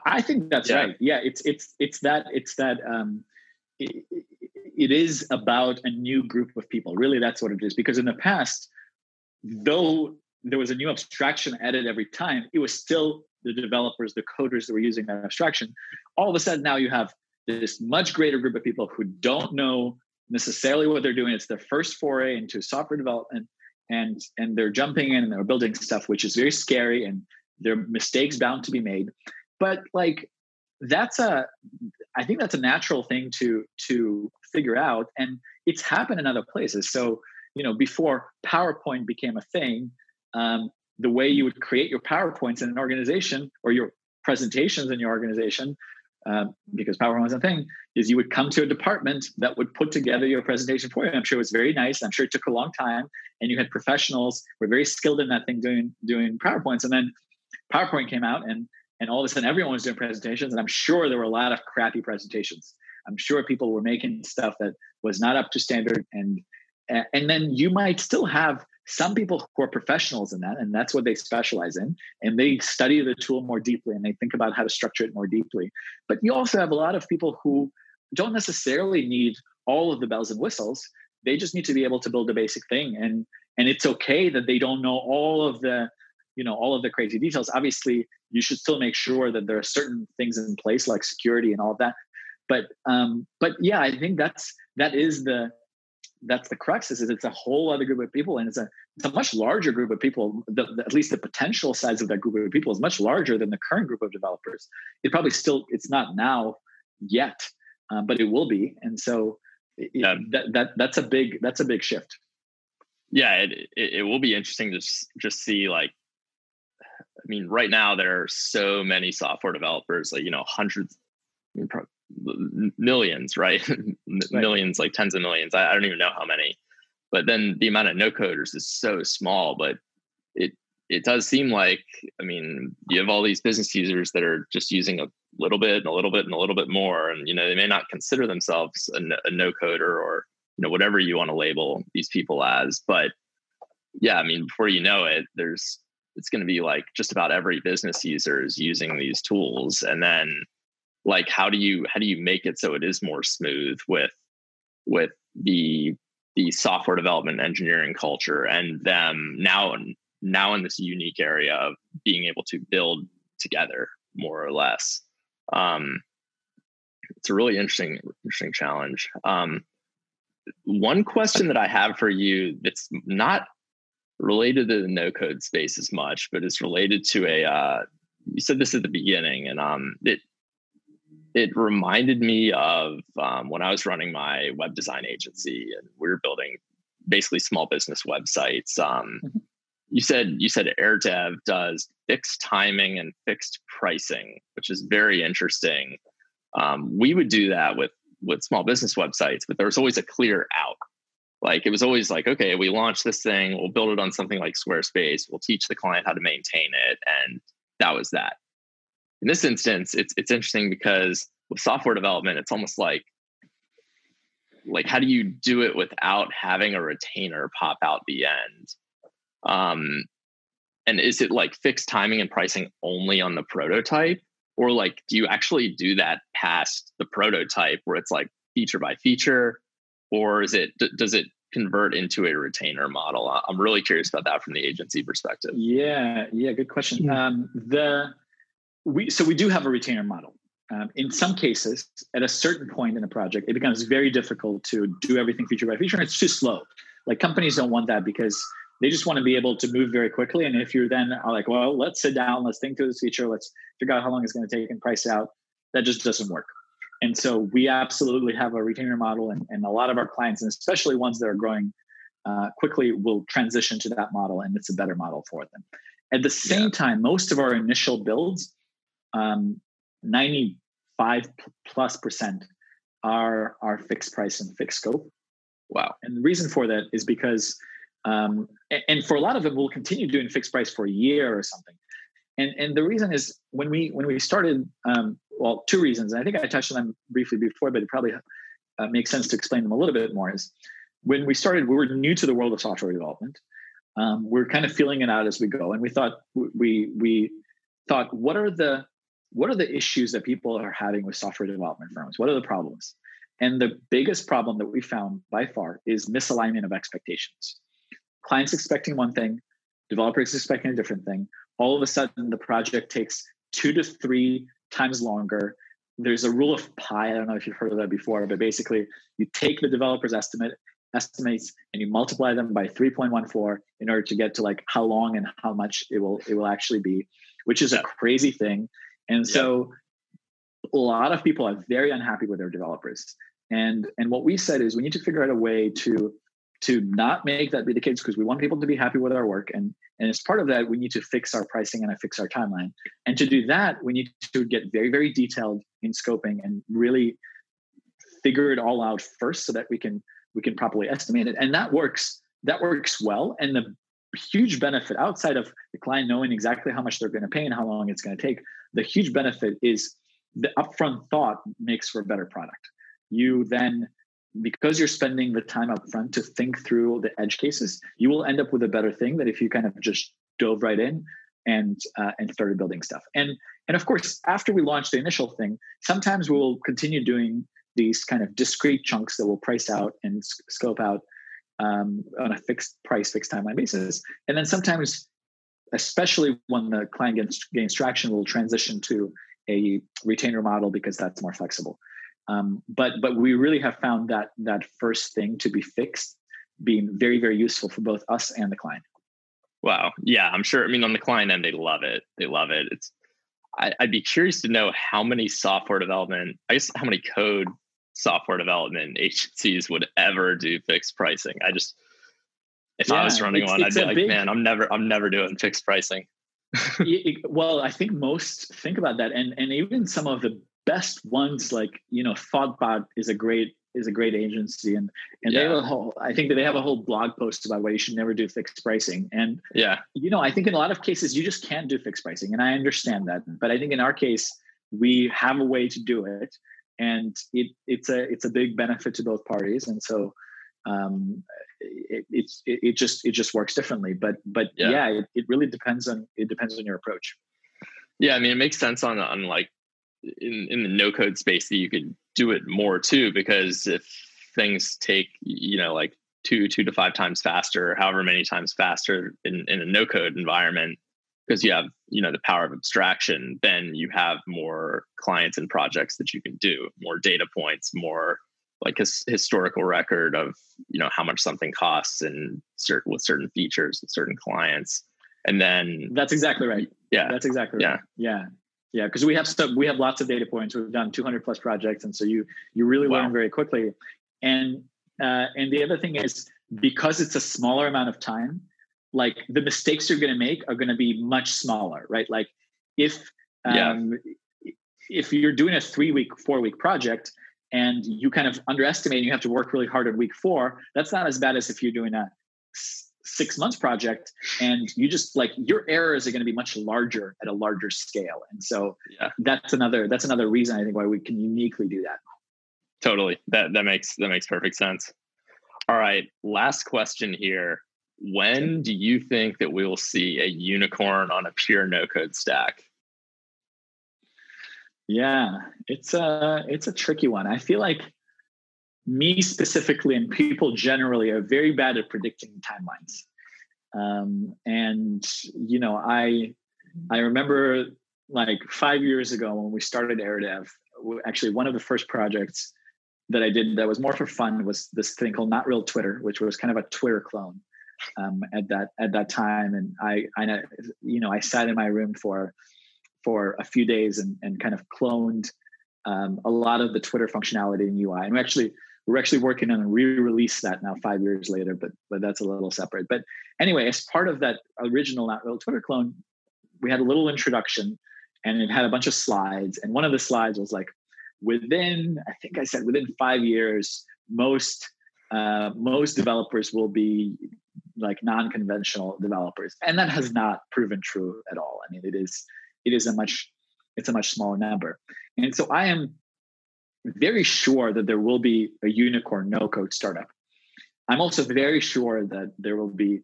S3: i, think that's yeah. right. Yeah it's it's it's that it's that um it, it is about a new group of people. Really that's what it is. Because in the past though there was a new abstraction added every time, it was still the developers, the coders that were using that abstraction. All of a sudden, now you have this much greater group of people who don't know necessarily what they're doing. It's their first foray into software development, and and they're jumping in and they're building stuff, which is very scary, and there are mistakes bound to be made. But like that's a, I think that's a natural thing to to figure out, and it's happened in other places. So you know, before PowerPoint became a thing, um, the way you would create your PowerPoints in an organization or your presentations in your organization, um, because PowerPoint was a thing, is you would come to a department that would put together your presentation for you. I'm sure it was very nice. I'm sure it took a long time, and you had professionals were very skilled in that thing doing doing PowerPoints. And then PowerPoint came out, and and all of a sudden everyone was doing presentations, and I'm sure there were a lot of crappy presentations. I'm sure people were making stuff that was not up to standard, and and then you might still have some people who are professionals in that and that's what they specialize in and they study the tool more deeply and they think about how to structure it more deeply. But you also have a lot of people who don't necessarily need all of the bells and whistles. They just need to be able to build a basic thing and and it's okay that they don't know all of the you know all of the crazy details. Obviously you should still make sure that there are certain things in place like security and all of that. But um but yeah i think that's that is the that's the crux is, is it's a whole other group of people and it's a it's a much larger group of people the, the, at least the potential size of that group of people is much larger than the current group of developers it probably still it's not now yet uh, but it will be and so it, yeah. that, that that's a big that's a big shift
S1: yeah it, it, it will be interesting to just, just see like i mean, right now there are so many software developers, like you know, hundreds, millions, right? right. millions, like tens of millions. I, I don't even know how many. But then the amount of no coders is so small. But it it does seem like, I mean, you have all these business users that are just using a little bit and a little bit and a little bit more, and you know, they may not consider themselves a, a no coder or you know whatever you want to label these people as, but yeah, I mean, before you know it, there's it's going to be like just about every business user is using these tools and then like how do you how do you make it so it is more smooth with with the the software development engineering culture and them now now in this unique area of being able to build together more or less um, it's a really interesting interesting challenge um, one question that i have for you that's not related to the no code space as much, but it's related to a. Uh, you said this at the beginning, and um, it it reminded me of um, when I was running my web design agency, and we were building basically small business websites. Um, mm-hmm. You said you said AirDev does fixed timing and fixed pricing, which is very interesting. Um, we would do that with with small business websites, but there was always a clear out like it was always like okay we launch this thing we'll build it on something like squarespace we'll teach the client how to maintain it and that was that in this instance it's it's interesting because with software development it's almost like like how do you do it without having a retainer pop out the end um and is it like fixed timing and pricing only on the prototype or like do you actually do that past the prototype where it's like feature by feature or is it does it convert into a retainer model? I'm really curious about that from the agency perspective.
S3: Yeah, yeah, good question. Um, the we so we do have a retainer model. Um, in some cases, at a certain point in a project, it becomes very difficult to do everything feature by feature. And it's too slow. Like companies don't want that because they just want to be able to move very quickly. And if you're then are like, well, let's sit down, let's think through this feature, let's figure out how long it's going to take and price out, that just doesn't work. And so we absolutely have a retainer model, and, and a lot of our clients, and especially ones that are growing uh, quickly, will transition to that model, and it's a better model for them. At the same yeah. time, most of our initial builds, um, 95 plus percent, are are fixed price and fixed scope.
S1: Wow!
S3: And the reason for that is because, um, and for a lot of them, we'll continue doing fixed price for a year or something. And and the reason is when we when we started um, well, two reasons. And I think I touched on them briefly before, but it probably uh, makes sense to explain them a little bit more. Is when we started, we were new to the world of software development. Um, we're kind of feeling it out as we go, and we thought we we thought what are the what are the issues that people are having with software development firms? What are the problems? And the biggest problem that we found by far is misalignment of expectations. Clients expecting one thing, developers expecting a different thing. All of a sudden, the project takes two to three times longer. There's a rule of pi. I don't know if you've heard of that before, but basically, you take the developer's estimate estimates and you multiply them by 3.14 in order to get to like how long and how much it will it will actually be, which is a crazy thing. And so, a lot of people are very unhappy with their developers. And and what we said is we need to figure out a way to to not make that be the case because we want people to be happy with our work. And and as part of that we need to fix our pricing and fix our timeline. And to do that we need to get very very detailed in scoping and really figure it all out first so that we can we can properly estimate it. And that works that works well. And the huge benefit outside of the client knowing exactly how much they're going to pay and how long it's going to take the huge benefit is the upfront thought makes for a better product you then because you're spending the time upfront to think through the edge cases, you will end up with a better thing that if you kind of just dove right in and uh, and started building stuff. And and of course, after we launch the initial thing, sometimes we'll continue doing these kind of discrete chunks that we'll price out and scope out um, on a fixed price, fixed timeline basis. And then sometimes, especially when the client gets gains traction, we'll transition to a retainer model because that's more flexible. Um, but but we really have found that that first thing to be fixed being very very useful for both us and the client.
S1: Wow. Yeah, I'm sure. I mean, on the client end, they love it. They love it. It's. I, I'd be curious to know how many software development. I guess how many code software development agencies would ever do fixed pricing. I just if yeah, I was running one, I'd be like, big, man, I'm never, I'm never doing fixed pricing.
S3: well, I think most think about that, and and even some of the best ones, like you know, Thoughtbot is a great is a great agency, and and yeah. they have a whole. I think that they have a whole blog post about why you should never do fixed pricing. And
S1: yeah,
S3: you know, I think in a lot of cases you just can't do fixed pricing, and I understand that. But I think in our case, we have a way to do it, and it it's a it's a big benefit to both parties, and so um, it, it's it, it, just it just works differently. But but yeah, yeah it, it really depends on it depends on your approach.
S1: Yeah, I mean, it makes sense on on like in in the no code space that you could do it more too because if things take you know like two two to five times faster however many times faster in, in a no code environment because you have you know the power of abstraction then you have more clients and projects that you can do more data points more like his historical record of you know how much something costs and certain with certain features and certain clients. And then
S3: that's exactly right.
S1: Yeah.
S3: That's exactly right. Yeah. Yeah. Yeah because we have stuff we have lots of data points. We've done 200 plus projects and so you you really wow. learn very quickly. And uh, and the other thing is because it's a smaller amount of time like the mistakes you're going to make are going to be much smaller right? Like if um, yeah. if you're doing a three week four week project and you kind of underestimate and you have to work really hard at week four that's not as bad as if you're doing a six months project and you just like your errors are going to be much larger at a larger scale. And so yeah. that's another that's another reason i think why we can uniquely do that.
S1: Totally. That that makes that makes perfect sense. All right last question here. When do you think that we will see a unicorn on a pure no code stack
S3: yeah it's a it's a tricky one i feel like me specifically and people generally are very bad at predicting timelines. Um, and you know, I I remember like five years ago when we started AirDev, actually one of the first projects that I did that was more for fun was this thing called Not Real Twitter, which was kind of a Twitter clone um, at that at that time. And I, I, you know, I sat in my room for for a few days and and kind of cloned um, a lot of the Twitter functionality in UI. And we actually we're actually working on a re-release that now five years later, but but that's a little separate. But anyway, as part of that original Not Real Twitter clone, we had a little introduction and it had a bunch of slides. And one of the slides was like, within, I think I said within five years, most uh, most developers will be like non-conventional developers. And that has not proven true at all. I mean, it is it is a much it's a much smaller number. And so I am very sure that there will be a unicorn no code startup. I'm also very sure that there will be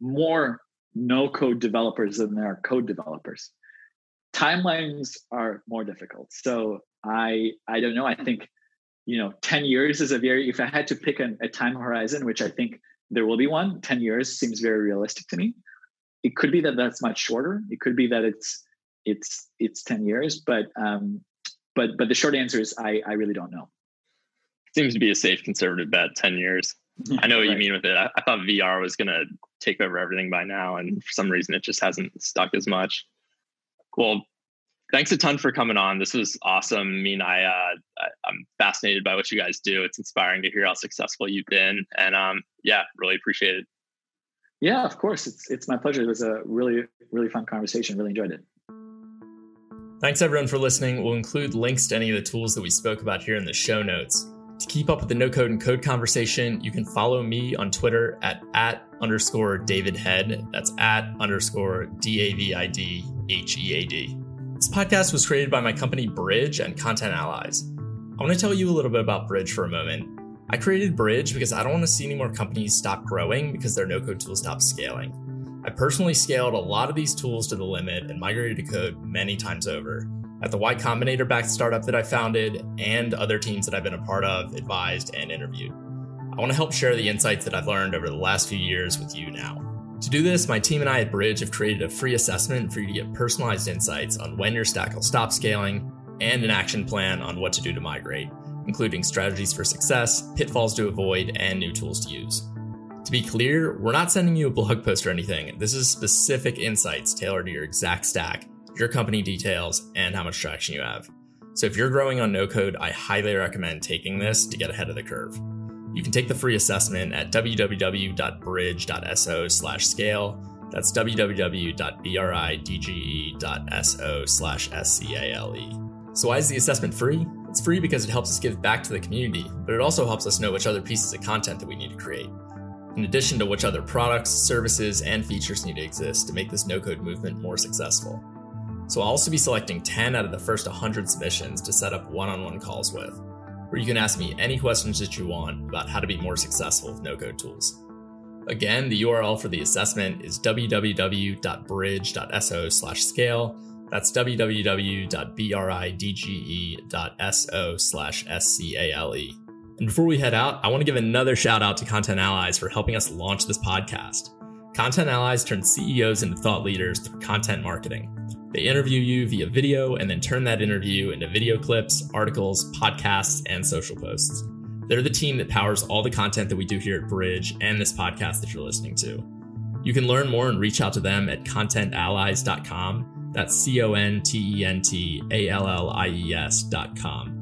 S3: more no code developers than there are code developers. Timelines are more difficult. So I I don't know. I think you know 10 years is a very if I had to pick an, a time horizon, which I think there will be one, 10 years seems very realistic to me. It could be that that's much shorter. It could be that it's it's it's 10 years, but um, but but the short answer is I I really don't know.
S1: Seems to be a safe conservative bet. Ten years. I know what right. you mean with it. I, I thought VR was going to take over everything by now, and for some reason, it just hasn't stuck as much. Well, thanks a ton for coming on. This was awesome. I mean, I, uh, I am fascinated by what you guys do. It's inspiring to hear how successful you've been, and um, yeah, really appreciate it.
S3: Yeah, of course. It's it's my pleasure. It was a really really fun conversation. Really enjoyed it.
S4: Thanks everyone for listening. We'll include links to any of the tools that we spoke about here in the show notes. To keep up with the no code and code conversation, you can follow me on Twitter at at underscore David Head. That's at underscore D A V I D H E A D. This podcast was created by my company Bridge and Content Allies. I want to tell you a little bit about Bridge for a moment. I created Bridge because I don't want to see any more companies stop growing because their no code tools stop scaling. I personally scaled a lot of these tools to the limit and migrated to code many times over. At the Y Combinator backed startup that I founded and other teams that I've been a part of, advised, and interviewed. I want to help share the insights that I've learned over the last few years with you now. To do this, my team and I at Bridge have created a free assessment for you to get personalized insights on when your stack will stop scaling and an action plan on what to do to migrate, including strategies for success, pitfalls to avoid, and new tools to use. To be clear, we're not sending you a blog post or anything. This is specific insights tailored to your exact stack, your company details, and how much traction you have. So if you're growing on no code, I highly recommend taking this to get ahead of the curve. You can take the free assessment at www.bridge.so slash scale.
S1: That's www.bridge.so slash SCALE. So, why is the assessment free? It's free because it helps us give back to the community, but it also helps us know which other pieces of content that we need to create. In addition to which other products, services, and features need to exist to make this no code movement more successful. So, I'll also be selecting 10 out of the first 100 submissions to set up one on one calls with, where you can ask me any questions that you want about how to be more successful with no code tools. Again, the URL for the assessment is www.bridge.so slash scale. That's www.bridge.so slash SCALE. And before we head out, I want to give another shout out to Content Allies for helping us launch this podcast. Content Allies turn CEOs into thought leaders through content marketing. They interview you via video and then turn that interview into video clips, articles, podcasts, and social posts. They're the team that powers all the content that we do here at Bridge and this podcast that you're listening to. You can learn more and reach out to them at contentallies.com. That's C O N T E N T A L L I E S.com.